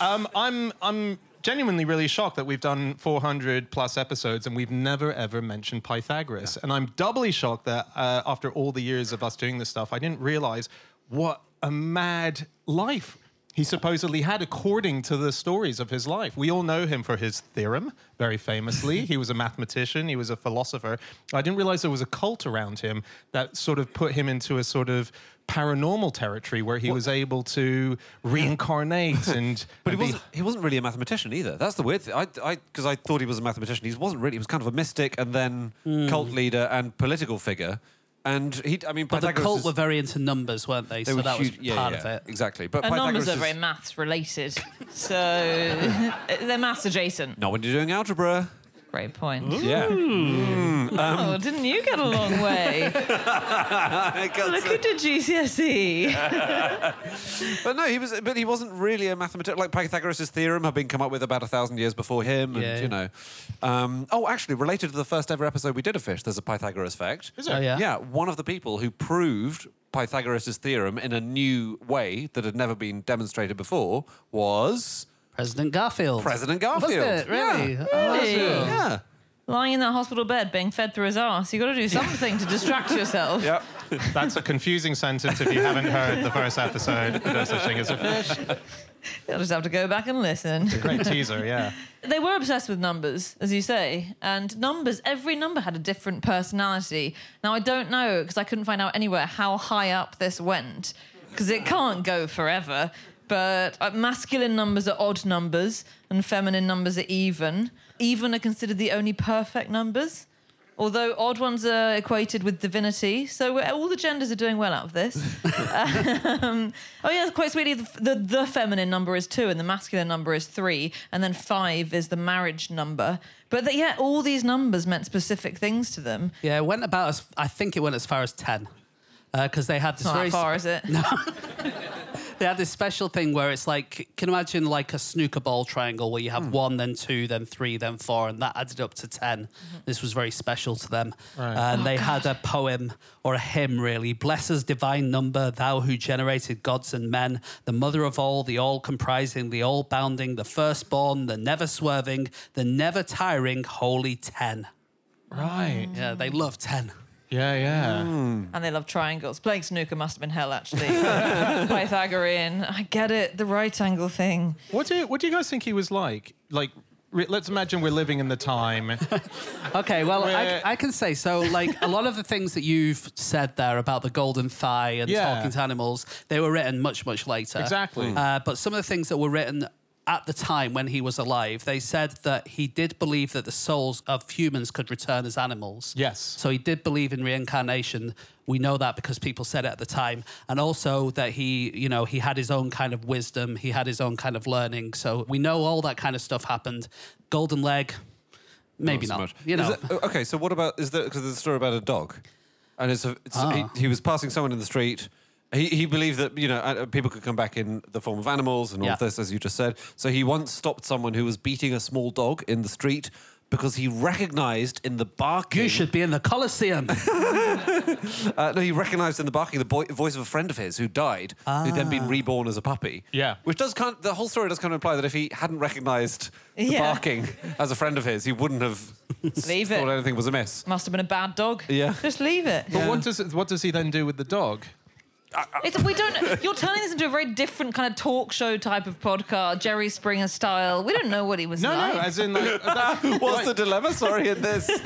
Speaker 2: Um, I'm I'm genuinely really shocked that we've done 400 plus episodes and we've never ever mentioned Pythagoras. And I'm doubly shocked that uh, after all the years of us doing this stuff, I didn't realize what a mad life he supposedly had according to the stories of his life. We all know him for his theorem, very famously. he was a mathematician, he was a philosopher. I didn't realize there was a cult around him that sort of put him into a sort of paranormal territory where he was able to reincarnate and
Speaker 3: But he
Speaker 2: and be-
Speaker 3: wasn't, he wasn't really a mathematician either. That's the weird thing. I, I, because I thought he was a mathematician. He wasn't really. He was kind of a mystic and then hmm. cult leader and political figure. And he, I mean,
Speaker 4: But the cult
Speaker 3: is-
Speaker 4: were very into numbers, weren't they?
Speaker 3: they
Speaker 4: so
Speaker 3: were
Speaker 4: that
Speaker 3: huge-
Speaker 4: was
Speaker 3: yeah,
Speaker 4: part
Speaker 3: yeah,
Speaker 4: of it.
Speaker 3: Exactly. But
Speaker 5: And numbers
Speaker 3: Pythagoras
Speaker 5: are
Speaker 3: is-
Speaker 5: very maths related. So they're maths adjacent.
Speaker 3: not when you're doing algebra.
Speaker 5: Great point.
Speaker 3: Yeah.
Speaker 5: oh, didn't you get a long way? Look at the GCSE.
Speaker 3: But no, he was. But he wasn't really a mathematician. Like Pythagoras' theorem had been come up with about a thousand years before him, and
Speaker 4: Yeah.
Speaker 3: you know. Um, oh, actually, related to the first ever episode we did of Fish, there's a Pythagoras fact.
Speaker 2: Is there?
Speaker 4: Oh, yeah.
Speaker 3: Yeah, one of the people who proved Pythagoras' theorem in a new way that had never been demonstrated before was
Speaker 4: President Garfield.
Speaker 3: President Garfield.
Speaker 4: Was it? Really?
Speaker 3: Yeah.
Speaker 4: Oh,
Speaker 5: Really?
Speaker 4: cool.
Speaker 3: Yeah.
Speaker 5: lying in that hospital bed being fed through his ass. You got to do something to distract yourself.
Speaker 3: Yep.
Speaker 2: That's a confusing sentence if you haven't heard the first episode. No such thing as a fish.
Speaker 5: You'll just have to go back and listen.
Speaker 2: Great teaser, yeah.
Speaker 5: They were obsessed with numbers, as you say, and numbers. Every number had a different personality. Now I don't know because I couldn't find out anywhere how high up this went, because it can't go forever. But uh, masculine numbers are odd numbers, and feminine numbers are even. Even are considered the only perfect numbers. Although odd ones are equated with divinity, so we're- all the genders are doing well out of this. um, oh yeah, quite sweetly, the, the the feminine number is two, and the masculine number is three, and then five is the marriage number. But the, yeah, all these numbers meant specific things to them.
Speaker 4: Yeah, it went about as I think it went as far as ten, Uh, because they had this
Speaker 5: Not
Speaker 4: very
Speaker 5: that far, is it? No.
Speaker 4: they had this special thing where it's like can you imagine like a snooker ball triangle where you have hmm. one, then two, then three, then four, and that added up to 10
Speaker 2: Mm-hmm.
Speaker 4: This was very special to them,
Speaker 2: Right.
Speaker 4: Uh, and oh, they had a poem or a hymn really. Bless us, divine number, thou who generated gods and men, the mother of all, the all comprising, the all bounding, the firstborn, the never swerving, the never tiring, holy ten.
Speaker 2: Right.
Speaker 4: Yeah, they love ten.
Speaker 2: Yeah, yeah.
Speaker 5: And they love triangles. Playing snooker must have been hell, actually. Pythagorean. I get it. The right angle thing.
Speaker 2: What do what do you guys think he was like? Like, re- let's imagine we're living in the time.
Speaker 4: Okay, well, I, I can say so. Like a lot of the things that you've said there about the golden thigh and
Speaker 2: Yeah.
Speaker 4: talking to animals, they were written much, much later.
Speaker 2: Exactly.
Speaker 4: Uh, but some of the things that were written at the time when he was alive, they said that he did believe that the souls of humans could return as animals.
Speaker 2: Yes.
Speaker 4: So he did believe in reincarnation. We know that because people said it at the time, and also that he, you know, he had his own kind of wisdom. He had his own kind of learning. So we know all that kind of stuff happened. Golden leg, maybe
Speaker 3: so
Speaker 4: not. You know.
Speaker 3: it- okay, so what about is there because there's a story about a dog, and it's, a, it's
Speaker 4: Ah.
Speaker 3: he, he was passing someone in the street. He, he believed that you know uh, people could come back in the form of animals and all
Speaker 4: Yeah.
Speaker 3: of this, as you just said. So he once stopped someone who was beating a small dog in the street because he recognised in the barking.
Speaker 4: You should be in the Colosseum.
Speaker 3: Uh, no, he recognised in the barking the boy, voice of a friend of his who died, who'd then been reborn as a puppy.
Speaker 2: Yeah.
Speaker 3: which does kind. the whole story does kind of imply that if he hadn't recognised the
Speaker 5: Yeah.
Speaker 3: barking as a friend of his, he wouldn't have
Speaker 5: Leave it.
Speaker 3: thought anything was amiss.
Speaker 5: Must have been a bad dog.
Speaker 3: Yeah.
Speaker 5: Just leave it.
Speaker 2: But what does it, what does he then do with the dog?
Speaker 5: It's, we don't. You're turning this into a very different kind of talk show type of podcast, Jerry Springer style. We don't know what he was
Speaker 2: No,
Speaker 5: like.
Speaker 2: no, as in like, that's,
Speaker 3: What's the dilemma? Sorry, in this.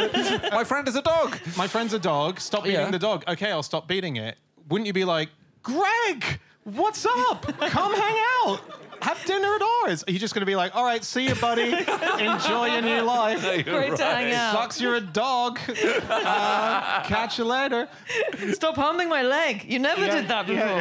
Speaker 3: My friend is a dog.
Speaker 2: my friend's a dog. Stop beating
Speaker 3: Yeah.
Speaker 2: the dog. Okay, I'll stop beating it. Wouldn't you be like, Greg, what's up? Come hang out. Have dinner at ours. Are you just going to be like, all right, see you, buddy. Enjoy your new life.
Speaker 5: Great to hang out.
Speaker 2: Sucks you're a dog. Uh, catch you later.
Speaker 5: Stop humping my leg. You never did that before.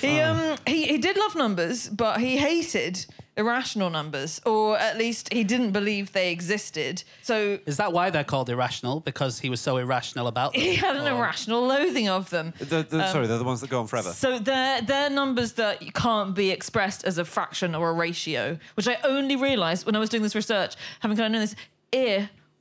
Speaker 5: he um he, he did love numbers, but he hated irrational numbers, or at least he didn't believe they existed. So
Speaker 4: Is that why they're called irrational? Because he was so irrational about them?
Speaker 5: he had an irrational loathing of them.
Speaker 3: The, the, um, sorry, they're the ones that go on forever.
Speaker 5: So they're they're numbers that can't be expressed as a fraction or a ratio, which I only realised when I was doing this research, having kind of known this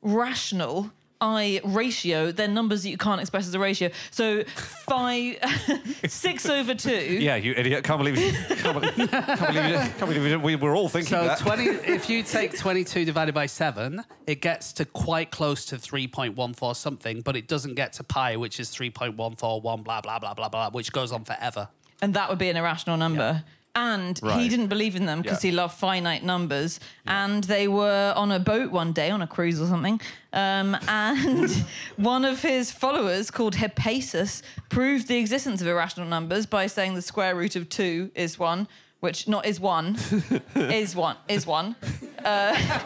Speaker 5: irrational. I ratio, they're numbers that you can't express as a ratio. So five, six over two.
Speaker 3: Yeah, you idiot! Can't believe you. Can't believe, can't believe, you, can't believe you, we were all thinking
Speaker 4: So
Speaker 3: that.
Speaker 4: 20, if you take 22 divided by 7, it gets to quite close to 3.14 something, but it doesn't get to pi, which is 3.141, blah, blah, blah, blah, blah, which goes on forever.
Speaker 5: and that would be an irrational number. And he didn't believe in them because
Speaker 3: Yeah.
Speaker 5: he loved finite numbers. And they were on a boat one day, on a cruise or something. Um, and one of his followers, called Hippasus, proved the existence of irrational numbers by saying the square root of two is one, which not is one, is one, is one.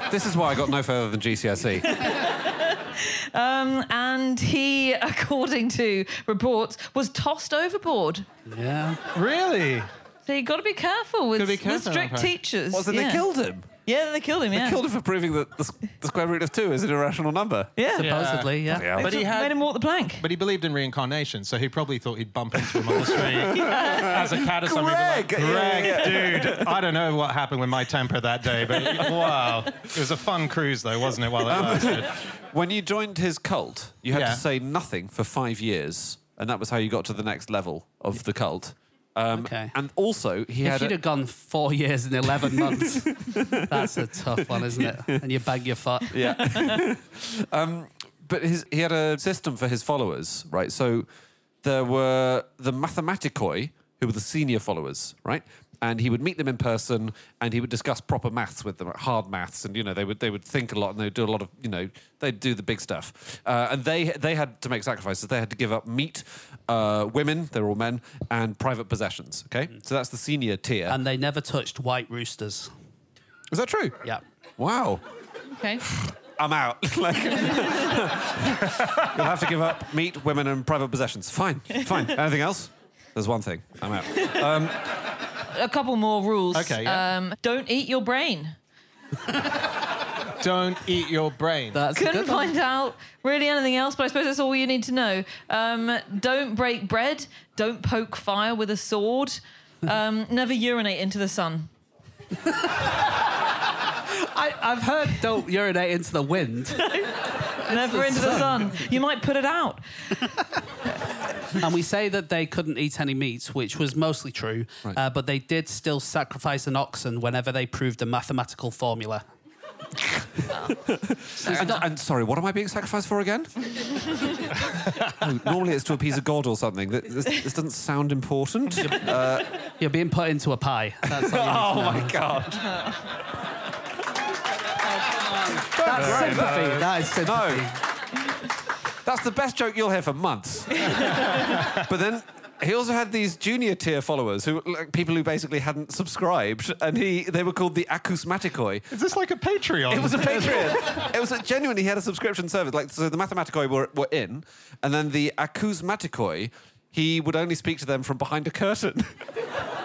Speaker 3: this is why I got no further than GCSE.
Speaker 5: And he, according to reports, was tossed overboard.
Speaker 4: Yeah.
Speaker 2: Really?
Speaker 5: So you got to be careful with,
Speaker 2: Gotta
Speaker 5: with strict
Speaker 2: okay.
Speaker 5: teachers.
Speaker 3: Wasn't
Speaker 5: yeah.
Speaker 3: they killed him?
Speaker 5: Yeah, they killed him. Yeah,
Speaker 3: Killed him for proving that the, the square root of two is an irrational number.
Speaker 5: yeah.
Speaker 4: Supposedly, yeah.
Speaker 3: Yeah.
Speaker 2: But he
Speaker 5: made
Speaker 2: had.
Speaker 5: him walk the plank.
Speaker 2: But he believed in reincarnation, so he probably thought he'd bump into him on the street as a cat or something. he'd Like,
Speaker 3: Greg! Yeah,
Speaker 2: dude, I don't know what happened with my temper that day, but wow, it was a fun cruise though, wasn't it? While it um, lasted.
Speaker 3: When you joined his cult, you had
Speaker 2: Yeah.
Speaker 3: to say nothing for five years, and that was how you got to the next level of the cult. Um,
Speaker 4: Okay.
Speaker 3: And also, he
Speaker 4: If
Speaker 3: had.
Speaker 4: you'd
Speaker 3: a-
Speaker 4: have gone four years and 11 months, that's a tough one, isn't it? And you bag your foot.
Speaker 3: Yeah. um, but his, he had a system for his followers, right? So there were the mathematicoi, who were the senior followers, right? And he would meet them in person, and he would discuss proper maths with them, hard maths, and you know they would they would think a lot, and they would do a lot of you know they'd do the big stuff. Uh, and they they had to make sacrifices. They had to give up meat, uh, women, they're all men, and private possessions. Okay, so that's the senior tier.
Speaker 4: And they never touched white roosters.
Speaker 3: Is that true?
Speaker 4: Yeah.
Speaker 3: Wow.
Speaker 5: Okay.
Speaker 3: I'm out. like, you'll have to give up meat, women, and private possessions. Fine, fine. Anything else? There's one thing. I'm out.
Speaker 5: A couple more rules.
Speaker 2: Okay, yeah.
Speaker 5: Um, don't eat your brain.
Speaker 2: Don't eat your brain.
Speaker 4: That's a
Speaker 5: Couldn't
Speaker 4: good one.
Speaker 5: find out really anything else, but I suppose that's all you need to know. Um, don't break bread. Don't poke fire with a sword. Um, never urinate into the sun.
Speaker 4: I, I've heard don't urinate into the wind.
Speaker 5: Never into the sun. You might put it out.
Speaker 4: and we say that they couldn't eat any meat, which was mostly true,
Speaker 3: Right.
Speaker 4: uh, but they did still sacrifice an oxen whenever they proved a mathematical formula.
Speaker 3: And, and sorry, what am I being sacrificed for again? oh, normally it's to appease a god or something. This, this doesn't sound important. Uh,
Speaker 4: You're being put into a pie. That's all you need to know.
Speaker 3: god.
Speaker 4: That's sympathy. That is sympathy.
Speaker 3: That's the best joke you'll hear for months. but then he also had these junior tier followers who like people who basically hadn't subscribed, and he they were called the Akusmatikoi.
Speaker 2: Is this like a Patreon?
Speaker 3: It was a Patreon. it was a, genuinely he had a subscription service. Like so, the Mathematicoi were, were in, and then the Akusmatikoi, he would only speak to them from behind a curtain.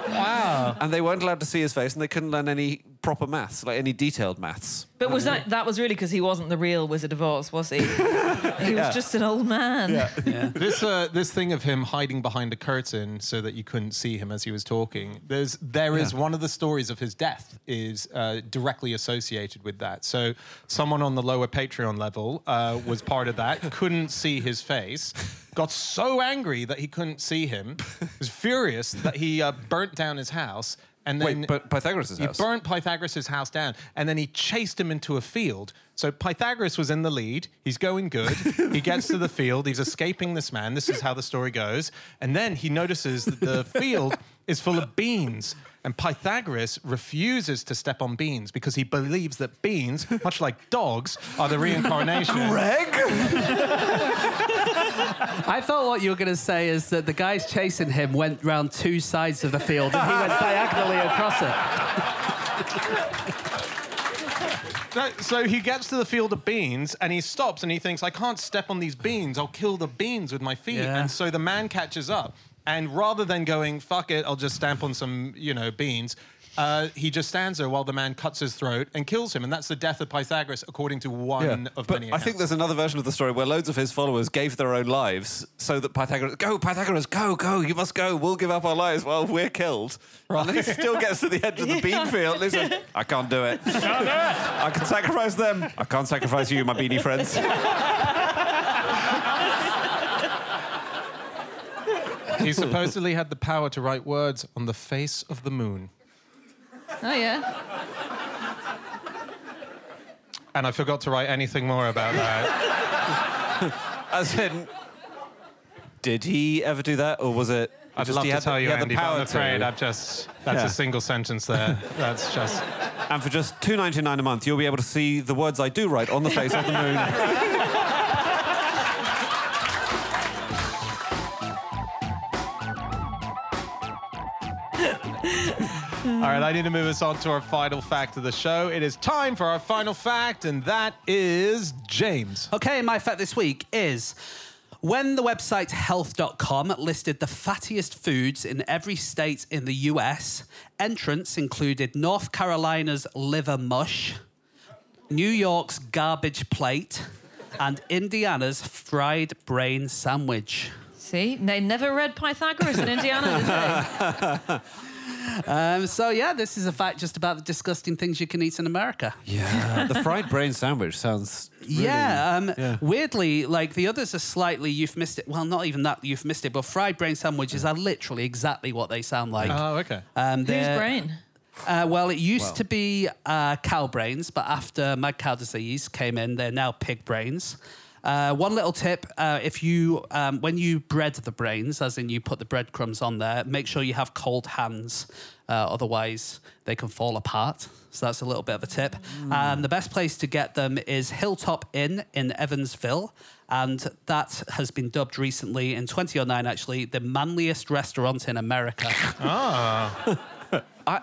Speaker 4: Wow.
Speaker 3: and they weren't allowed to see his face, and they couldn't learn any proper maths, like any detailed maths.
Speaker 5: But was that that was really because he wasn't the real Wizard of Oz, was he? he was just an old man.
Speaker 4: Yeah.
Speaker 2: this uh, this thing of him hiding behind a curtain so that you couldn't see him as he was talking. There's there is
Speaker 3: Yeah.
Speaker 2: one of the stories of his death is uh, directly associated with that. So someone on the lower Patreon level uh, was part of that. Couldn't see his face. Got so angry that he couldn't see him. Was furious that he uh, burnt down his house. And then
Speaker 3: Wait, but Pythagoras' house?
Speaker 2: he
Speaker 3: house?
Speaker 2: burnt Pythagoras' house down, and then he chased him into a field. So Pythagoras was in the lead. He's going good. he gets to the field. He's escaping this man. This is how the story goes. And then he notices that the field is full of beans. And Pythagoras refuses to step on beans because he believes that beans, much like dogs, are the reincarnation.
Speaker 4: I thought what you were going to say is that the guys chasing him went round two sides of the field and he went diagonally across it.
Speaker 2: No, so he gets to the field of beans and he stops and he thinks, I can't step on these beans. I'll kill the beans with my feet.
Speaker 4: Yeah.
Speaker 2: And so the man catches up. And rather than going, fuck it, I'll just stamp on some, you know, beans, uh, he just stands there while the man cuts his throat and kills him. And that's the death of Pythagoras, according to one of
Speaker 3: but
Speaker 2: many
Speaker 3: I think there's another version of the story where loads of his followers gave their own lives so that Pythagoras, go, Pythagoras, go, go, you must go. We'll give up our lives while we're killed. Right. And then he still gets to the edge of the bean field and he says, I can't do it. I can sacrifice them. I can't sacrifice you, my beanie friends.
Speaker 2: he supposedly had the power to write words on the face of the moon.
Speaker 5: Oh yeah.
Speaker 2: And I forgot to write anything more about that.
Speaker 3: As in, did he ever do that or was it?
Speaker 2: I'd
Speaker 3: just
Speaker 2: love to tell
Speaker 3: he
Speaker 2: you, Andy,
Speaker 3: the
Speaker 2: but
Speaker 3: power
Speaker 2: I'm afraid
Speaker 3: to.
Speaker 2: I've just, that's
Speaker 3: Yeah.
Speaker 2: a single sentence there. That's just.
Speaker 3: And for just two ninety nine a month, you'll be able to see the words I do write on the face of the moon.
Speaker 2: right, I need to move us on to our final fact of the show. It is time for our final fact, and that is James.
Speaker 4: Okay, my fact this week is when the website health.com listed the fattiest foods in every state in the US, entrants included North Carolina's liver mush, New York's garbage plate, and Indiana's fried brain sandwich.
Speaker 5: See, they never read Pythagoras in Indiana, did they?
Speaker 4: Um, so yeah, this is a fact just about the disgusting things you can eat in America.
Speaker 3: Yeah, the fried brain sandwich sounds. Really,
Speaker 4: yeah, um,
Speaker 3: yeah.
Speaker 4: weirdly, like the others are slightly euphemistic. Well, not even that euphemistic, but fried brain sandwiches are literally exactly what they sound like.
Speaker 2: Oh, okay.
Speaker 4: Um,
Speaker 5: Whose brain?
Speaker 4: Uh, well, it used
Speaker 3: Well.
Speaker 4: to be uh, cow brains, but after mad cow disease came in, they're now pig brains. Uh, one little tip: uh, if you, um, when you bread the brains, as in you put the breadcrumbs on there, make sure you have cold hands, uh, otherwise they can fall apart. So that's a little bit of a tip. And the best place to get them is Hilltop Inn in Evansville. And that has been dubbed recently in 2009, actually, the manliest restaurant in America.
Speaker 3: I,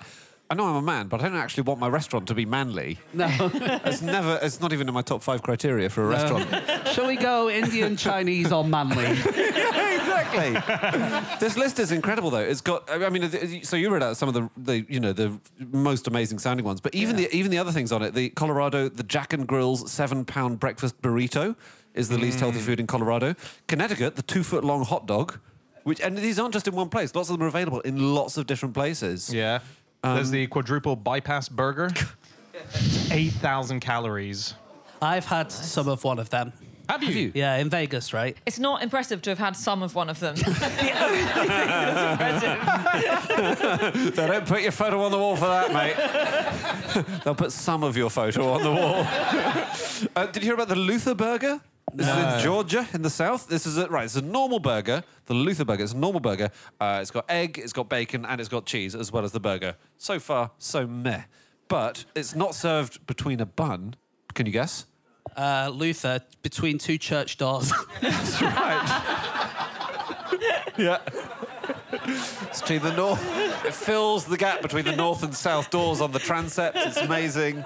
Speaker 3: I know I'm a man, but I don't actually want my restaurant to be manly.
Speaker 4: no.
Speaker 3: It's never. It's not even in my top five criteria for a restaurant.
Speaker 4: Shall we go Indian, Chinese, or manly?
Speaker 3: exactly. this list is incredible, though. It's got. I mean, so you read out some of the, the you know, the most amazing sounding ones, but even the even the other things on it. The Colorado, the Jack and Grill's seven pound breakfast burrito is the least healthy mm. food in Colorado. Connecticut, the two foot long hot dog. Which, and these aren't just in one place. Lots of them are available in lots of different places.
Speaker 2: Yeah. There's the quadruple bypass burger. It's 8,000 calories.
Speaker 4: I've had some of one of them.
Speaker 2: Have you?
Speaker 3: you?
Speaker 4: Yeah, in Vegas, right?
Speaker 5: It's not impressive to have had some of one of them. the only thing that's impressive.
Speaker 3: They don't put your photo on the wall for that, mate. They'll put some of your photo on the wall. uh, did you hear about the Luther burger? This is in Georgia, in the south. This is a, right. It's a normal burger. The Luther burger. It's a normal burger. Uh, it's got egg, it's got bacon, and it's got cheese as well as the burger. So far, so meh. But it's not served between a bun. Can you guess?
Speaker 4: Uh, Luther, between two church doors. That's right.
Speaker 3: yeah. It's between the north. It fills the gap between the north and south doors on the transept. It's amazing.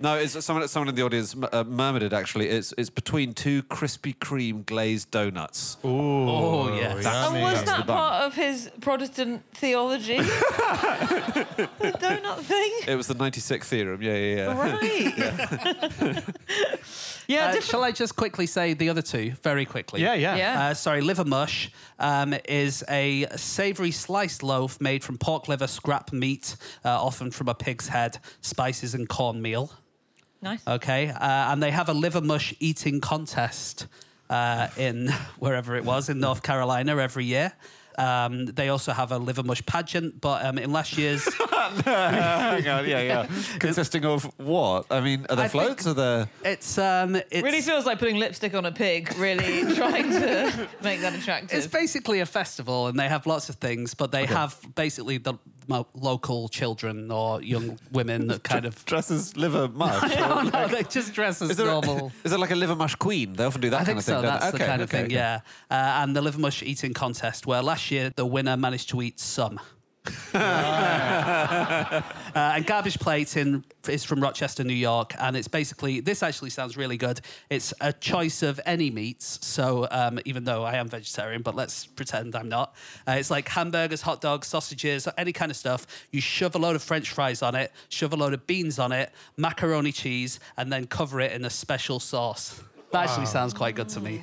Speaker 3: No, it's someone. Someone in the audience uh, murmured it. Actually, it's it's between two Krispy Kreme glazed donuts.
Speaker 2: Ooh.
Speaker 4: Oh, yes.
Speaker 5: And was that part of his Protestant theology? the donut thing?
Speaker 3: It was the '96 theorem. Yeah, yeah, yeah.
Speaker 5: Right. Yeah,
Speaker 4: Uh,
Speaker 5: different.
Speaker 4: shall I just quickly say the other two very quickly?
Speaker 2: Yeah, yeah.
Speaker 5: Yeah.
Speaker 4: Uh, sorry, liver mush um, is a savoury sliced loaf made from pork liver, scrap meat, uh, often from a pig's head, spices, and cornmeal.
Speaker 5: Nice.
Speaker 4: Okay, uh, and they have a liver mush eating contest uh, in wherever it was in North Carolina every year. Um, they also have a liver mush pageant, but um, in last year's,
Speaker 3: Hang on, yeah, yeah. Consisting of what? I mean, are there
Speaker 4: I
Speaker 3: floats? Are there?
Speaker 4: it's um, it's
Speaker 5: Really feels like putting lipstick on a pig, really trying to make that attractive.
Speaker 4: It's basically a festival, and they have lots of things, but they have basically the mo- local children or young women that kind of.
Speaker 3: Dresses liver mush.
Speaker 4: Oh no, they just dress as
Speaker 3: Is there,
Speaker 4: normal.
Speaker 3: is there like a liver mush queen? They often do that
Speaker 4: I
Speaker 3: kind
Speaker 4: think
Speaker 3: of thing.
Speaker 4: so.
Speaker 3: they?
Speaker 4: That's the
Speaker 3: Okay,
Speaker 4: kind of thing,
Speaker 3: okay.
Speaker 4: yeah. Uh, and the liver mush eating contest, where last year the winner managed to eat some. uh, and Garbage Plating is from Rochester, New York, and it's basically this actually sounds really good. It's a choice of any meats. So um, even though I am vegetarian, but let's pretend I'm not. Uh, it's like hamburgers, hot dogs, sausages, any kind of stuff. You shove a load of French fries on it, shove a load of beans on it, macaroni cheese, and then cover it in a special sauce. That actually sounds quite good to me.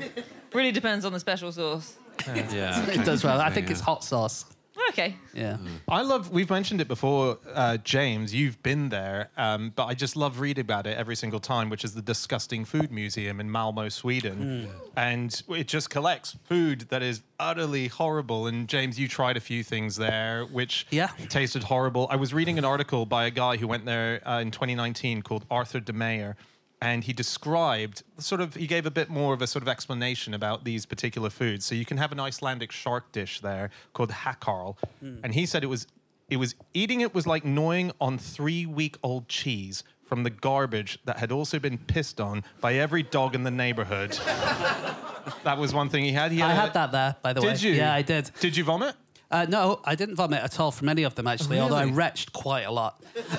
Speaker 5: really depends on the special sauce.
Speaker 3: Yeah.
Speaker 4: It does well. I think
Speaker 3: Yeah.
Speaker 4: it's hot sauce.
Speaker 5: Okay.
Speaker 4: Yeah.
Speaker 2: I love, we've mentioned it before, uh, James, you've been there, um, but I just love reading about it every single time, which is the Disgusting Food Museum in Malmo, Sweden. And it just collects food that is utterly horrible. And James, you tried a few things there, which
Speaker 4: Yeah.
Speaker 2: tasted horrible. I was reading an article by a guy who went there uh, in 2019 called Arthur de Meyer. And he described sort of, he gave a bit more of a sort of explanation about these particular foods. So you can have an Icelandic shark dish there called hakarl. Hmm. And he said it was, it was eating it was like gnawing on three week old cheese from the garbage that had also been pissed on by every dog in the neighborhood. that was one thing he had. He
Speaker 4: I
Speaker 2: a-
Speaker 4: had that there, by the way.
Speaker 2: Did you?
Speaker 4: Yeah, I did.
Speaker 2: Did you vomit?
Speaker 4: Uh, no, I didn't vomit at all from any of them, actually, although I retched quite a lot.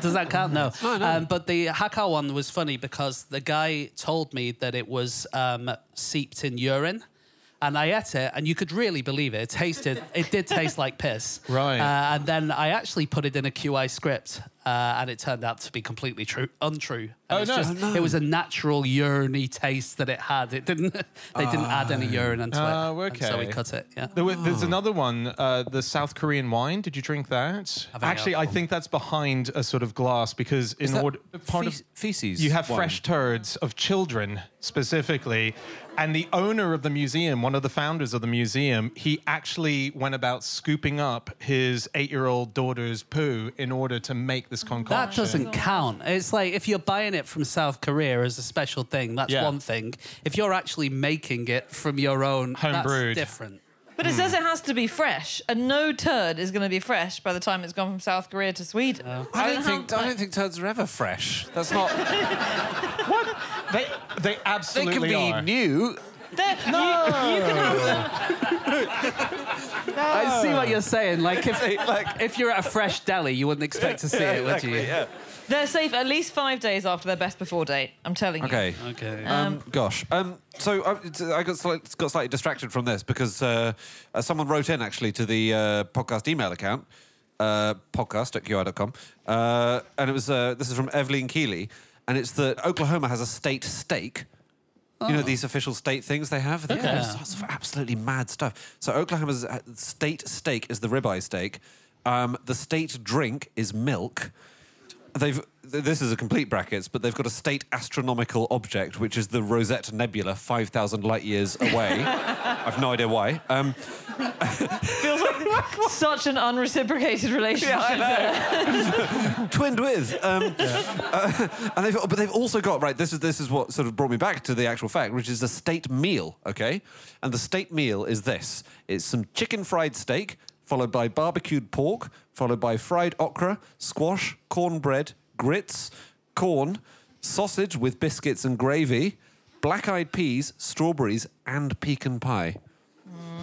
Speaker 4: Does that count? No. Um, but the Hakka one was funny because the guy told me that it was um, seeped in urine. And I ate it, and you could really believe it. It tasted, it did taste like piss.
Speaker 2: Right.
Speaker 4: Uh, and then I actually put it in a QI script, Uh, and it turned out to be completely true, untrue. And
Speaker 2: Oh,
Speaker 4: it's
Speaker 2: no.
Speaker 4: just-
Speaker 2: Oh,
Speaker 4: It was a natural urine taste that it had. It didn't. They didn't add any urine into
Speaker 2: Oh,
Speaker 4: it. and so we cut it. Yeah.
Speaker 2: There wa- There's another one, uh, the South Korean wine. Did you drink that?
Speaker 4: Have
Speaker 2: Actually, I think that's behind a sort of glass because in order part
Speaker 3: fe-
Speaker 2: of
Speaker 3: feces
Speaker 2: you have
Speaker 3: wine?
Speaker 2: fresh turds of children specifically, and the owner of the museum, one of the founders of the museum, he actually went about scooping up his eight-year-old daughter's poo in order to make this concoction.
Speaker 4: That doesn't count. It's like if you're buying it from South Korea as a special thing, that's
Speaker 2: Yeah.
Speaker 4: one thing. If you're actually making it from your own,
Speaker 2: Home
Speaker 4: that's different.
Speaker 5: But it says it has to be fresh, and no turd is going to be fresh by the time it's gone from South Korea to Sweden.
Speaker 3: I don't
Speaker 5: know
Speaker 3: think I don't think turds are ever fresh. That's not.
Speaker 2: They they
Speaker 3: they
Speaker 2: absolutely they
Speaker 3: can be
Speaker 2: are.
Speaker 3: new.
Speaker 5: They're- you, you can have them.
Speaker 4: I see what you're saying. Like if like if you're at a fresh deli, you wouldn't expect to see it, would you?
Speaker 5: They're safe at least five days after their best before date. I'm telling you.
Speaker 3: Okay.
Speaker 4: Okay.
Speaker 3: Um, gosh. Um, so I, it's- I got, slight, got slightly distracted from this because uh, uh, someone wrote in actually to the uh, podcast email account, uh, podcast at qi.com. Uh, and it was uh, this is from Evelyn Keeley. And it's that Oklahoma has a state steak. You know these official state things they have. They have all sorts of absolutely mad stuff. So Oklahoma's uh, state steak is the ribeye steak. Um, the state drink is milk. They've this is a complete brackets, but they've got a state astronomical object, which is the Rosette Nebula, five thousand light years away. I've no idea why. Um,
Speaker 5: Feels like such an unreciprocated relationship.
Speaker 3: twinned with. Um, uh, and they've, but they've also got right. This is this is what sort of brought me back to the actual fact, which is a state meal. Okay, and the state meal is this: it's some chicken fried steak, followed by barbecued pork, followed by fried okra, squash, cornbread, grits, corn, sausage with biscuits and gravy, black-eyed peas, strawberries, and pecan pie.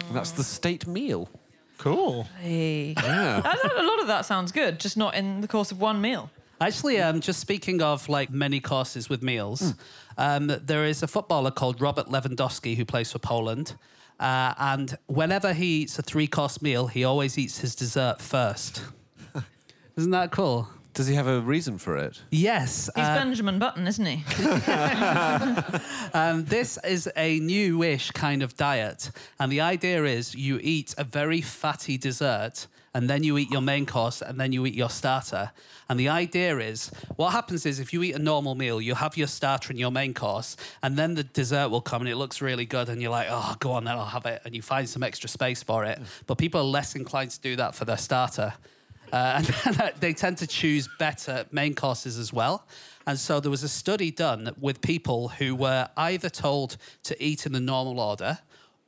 Speaker 3: And that's the state meal.
Speaker 2: Cool.
Speaker 5: Hey.
Speaker 3: Yeah.
Speaker 5: I thought a lot of that sounds good, just not in the course of one meal.
Speaker 4: Actually, um, just speaking of like many courses with meals, um, there is a footballer called Robert Lewandowski who plays for Poland. Uh, and whenever he eats a three course meal, he always eats his dessert first. Isn't that cool?
Speaker 3: Does he have a reason for it?
Speaker 4: Yes.
Speaker 5: He's
Speaker 4: uh,
Speaker 5: Benjamin Button, isn't he?
Speaker 4: Um, this is a newish kind of diet, and the idea is you eat a very fatty dessert, and then you eat your main course, and then you eat your starter. And the idea is, what happens is if you eat a normal meal, you have your starter and your main course, and then the dessert will come, and it looks really good, and you're like, oh, go on, then I'll have it, and you find some extra space for it. But people are less inclined to do that for their starter. Uh, and they tend to choose better main courses as well. And so there was a study done with people who were either told to eat in the normal order,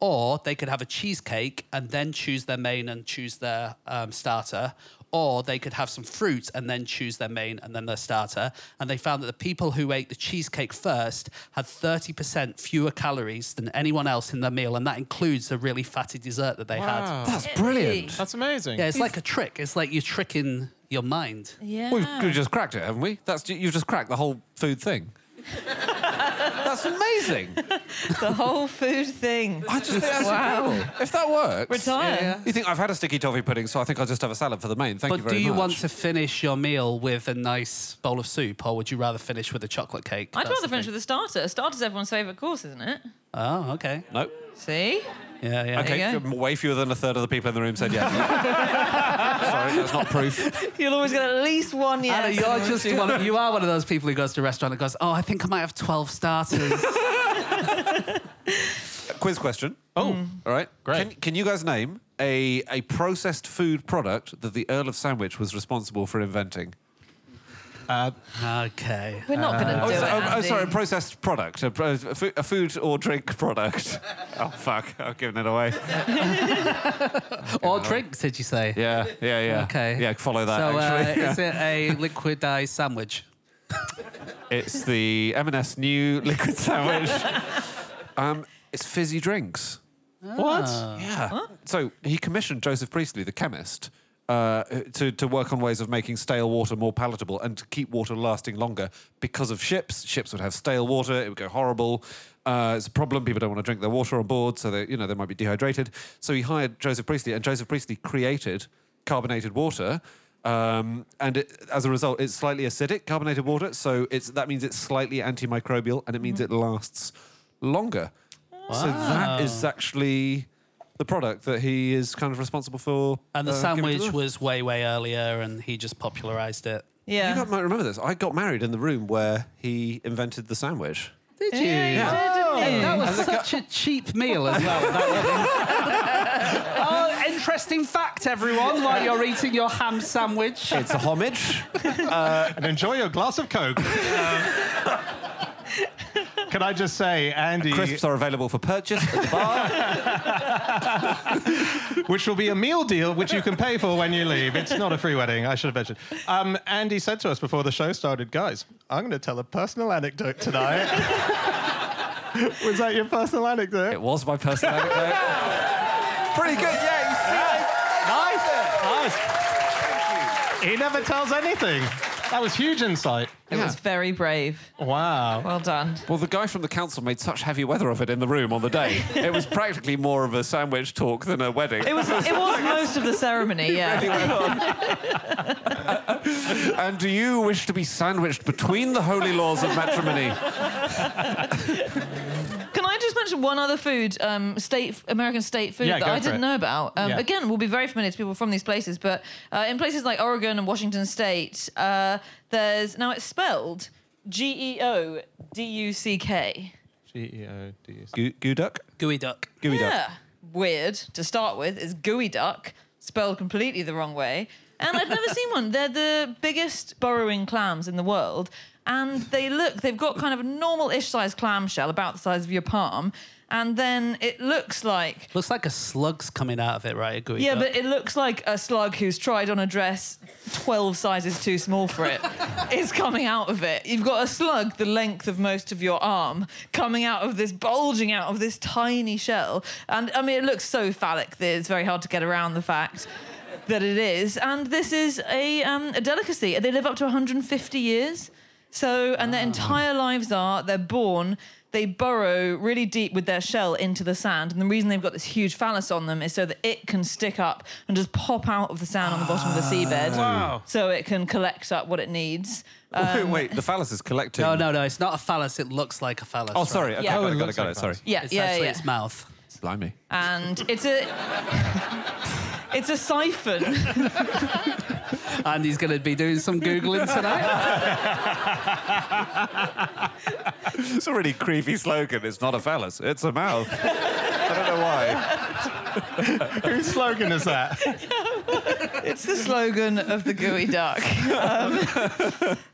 Speaker 4: or they could have a cheesecake and then choose their main and choose their um, starter, or they could have some fruit and then choose their main and then their starter. And they found that the people who ate the cheesecake first had 30% fewer calories than anyone else in their meal, and that includes the really fatty dessert that they had.
Speaker 3: That's brilliant.
Speaker 2: That's amazing.
Speaker 4: Yeah, it's like a trick. It's like you're tricking your mind.
Speaker 5: Yeah.
Speaker 3: We've, we've just cracked it, haven't we? That's you've just cracked the whole food thing. that's amazing.
Speaker 5: the whole food thing.
Speaker 3: I just think that's
Speaker 5: Wow.
Speaker 3: incredible. If that works,
Speaker 5: Retire.
Speaker 3: You think I've had a sticky toffee pudding, so I think I'll just have a salad for the main. Thank you very much.
Speaker 4: But do you
Speaker 3: much.
Speaker 4: want to finish your meal with a nice bowl of soup, or would you rather finish with a chocolate cake?
Speaker 5: I'd rather finish
Speaker 4: thing.
Speaker 5: with a starter. A starter's everyone's favourite course, isn't it?
Speaker 4: Oh, okay.
Speaker 3: No.
Speaker 5: See?
Speaker 4: Yeah, yeah.
Speaker 3: Okay,
Speaker 5: you
Speaker 3: way fewer than a third of the people in the room said yes. Sorry, that's not proof.
Speaker 5: You'll always get at least one yes.
Speaker 4: Anna, you're just one of, you are one of those people who goes to a restaurant and goes, "Oh, I think I might have twelve starters."
Speaker 3: Quiz question.
Speaker 2: Oh,
Speaker 3: All right.
Speaker 2: Great.
Speaker 3: Can, can you guys name a, a processed food product that the Earl of Sandwich was responsible for inventing?
Speaker 4: Okay.
Speaker 5: We're not going to
Speaker 3: Oh,
Speaker 5: do
Speaker 3: so-
Speaker 5: it.
Speaker 3: oh, oh,
Speaker 5: Andy.
Speaker 3: sorry, a processed product, a, pro- a fu- a food or drink product. oh fuck, I've given it away.
Speaker 4: Or drinks, did you say?
Speaker 3: Yeah, yeah, yeah.
Speaker 4: Okay.
Speaker 3: Yeah, follow that.
Speaker 4: So,
Speaker 3: actually,
Speaker 4: uh, is it a liquidized sandwich?
Speaker 3: it's the M&S new liquid sandwich. um, it's fizzy drinks.
Speaker 2: what?
Speaker 3: Yeah. So he commissioned Joseph Priestley, the chemist, uh, to, to work on ways of making stale water more palatable and to keep water lasting longer because of ships. Ships would have stale water; it would go horrible. Uh, it's a problem. People don't want to drink their water on board, so they, you know, they might be dehydrated. So he hired Joseph Priestley, and Joseph Priestley created carbonated water. Um, and it, as a result, it's slightly acidic, carbonated water. So it's that means it's slightly antimicrobial, and it means it lasts longer. So that is actually the product that he is kind of responsible for.
Speaker 4: And the
Speaker 3: uh,
Speaker 4: sandwich was way, way earlier, and he just popularized it.
Speaker 5: Yeah.
Speaker 3: You got, might remember this. I got married in the room where he invented the sandwich.
Speaker 4: Did you?
Speaker 5: Yeah, you did, didn't
Speaker 4: And
Speaker 5: you?
Speaker 4: that was such a cheap meal as well. that oh, interesting fact, everyone, while you're eating your ham sandwich.
Speaker 3: It's a homage.
Speaker 2: and enjoy your glass of Coke. Um, can I just say, Andy,
Speaker 3: Crisps are available for purchase at the bar.
Speaker 2: which will be a meal deal which you can pay for when you leave. It's not a free wedding, I should have mentioned. Um, Andy said to us before the show started, guys, I'm going to tell a personal anecdote tonight. Was that your personal anecdote?
Speaker 3: it was my personal anecdote. Pretty good, yeah.
Speaker 2: Nice. Nice. He never tells anything. That was huge insight.
Speaker 5: It was very brave.
Speaker 2: Wow.
Speaker 5: Well done.
Speaker 3: Well, the guy from the council made such heavy weather of it in the room on the day. It was practically more of a sandwich talk than a wedding.
Speaker 5: It was it was most of the ceremony, yeah.
Speaker 3: and do you wish to be sandwiched between the holy laws of matrimony?
Speaker 5: Can I just mention one other food, um, state American state food
Speaker 2: Yeah,
Speaker 5: that I didn't
Speaker 2: it.
Speaker 5: know about? Um,
Speaker 2: Yeah.
Speaker 5: Again, will be very familiar to people from these places, but uh, in places like Oregon and Washington State, uh, there's now it's spelled G E O D U C K.
Speaker 2: G-E-O-D-U-C.
Speaker 3: Goo, duck?
Speaker 4: Gooey duck.
Speaker 3: Gooey duck.
Speaker 5: Yeah, weird to start with. Is gooey duck spelled completely the wrong way, and I've never seen one. They're the biggest burrowing clams in the world, and they look. They've got kind of a normal-ish size clam shell, about the size of your palm, and then it looks like.
Speaker 4: Looks like a slug's coming out of it, right? Gooey
Speaker 5: Yeah,
Speaker 4: duck.
Speaker 5: but it looks like a slug who's tried on a dress 12 sizes too small for it is coming out of it. You've got a slug the length of most of your arm coming out of this, bulging out of this tiny shell. And I mean, it looks so phallic that it's very hard to get around the fact that it is. And this is a, um, a delicacy. They live up to 150 years. So, and their entire lives are, they're born, they burrow really deep with their shell into the sand. And the reason they've got this huge phallus on them is so that it can stick up and just pop out of the sand on the bottom of the seabed.
Speaker 2: Wow.
Speaker 5: So it can collect up what it needs. Uh,
Speaker 3: wait, wait, the phallus is collecting.
Speaker 4: no, no, no. It's not a phallus. It looks like a phallus.
Speaker 3: Oh, sorry. Okay,
Speaker 5: Yeah.
Speaker 3: got
Speaker 5: Oh,
Speaker 3: it,
Speaker 2: it
Speaker 3: got it,
Speaker 2: looks
Speaker 3: got
Speaker 2: like
Speaker 3: it. Sorry.
Speaker 5: yeah,
Speaker 4: It's
Speaker 5: yeah,
Speaker 4: actually
Speaker 5: yeah.
Speaker 4: its mouth.
Speaker 3: Blimey.
Speaker 5: And it's a it's a siphon.
Speaker 4: And he's going to be doing some Googling tonight.
Speaker 3: It's a really creepy slogan. It's not a phallus, it's a mouth. I don't know why.
Speaker 2: Whose slogan is that?
Speaker 5: It's the slogan of the gooey duck. Um,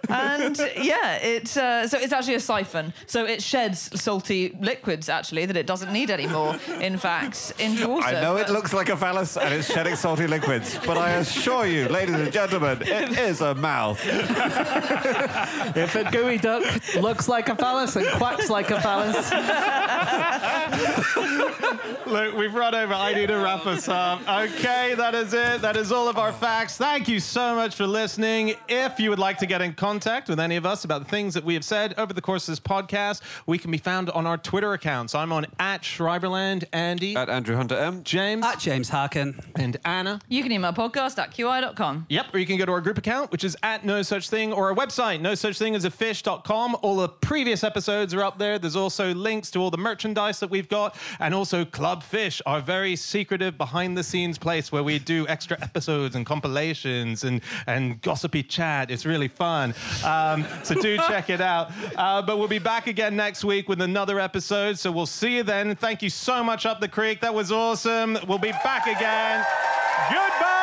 Speaker 5: and yeah, it uh, so it's actually a siphon. So it sheds salty liquids actually that it doesn't need anymore. In fact, into water.
Speaker 3: I know it looks like a phallus and it's shedding salty liquids, but I assure you, ladies and gentlemen, it is a mouth.
Speaker 4: if a gooey duck looks like a phallus and quacks like a phallus,
Speaker 2: Look, we've run over. I need to wrap us up. Okay, that is it. That is all of our facts. Thank you so much for listening. If you would like to get in contact with any of us about the things that we have said over the course of this podcast, we can be found on our Twitter accounts. I'm on at Schreiberland, Andy,
Speaker 3: At Andrew Hunter M.
Speaker 2: James,
Speaker 4: at James Harkin.
Speaker 2: and Anna.
Speaker 5: You can email podcast at qi.com.
Speaker 2: Yep, or you can go to our group account, which is at no such thing, or our website, no such thing as a fish.com. All the previous episodes are up there. There's also links to all the merchandise that we've got, and also Club Fish, our very secretive behind the scenes place where we do extra episodes and compilations and, and gossipy chat. It's really fun. Um, so do check it out. Uh, but we'll be back again next week with another episode. So we'll see you then. Thank you so much up the creek. That was awesome. We'll be back again. Goodbye.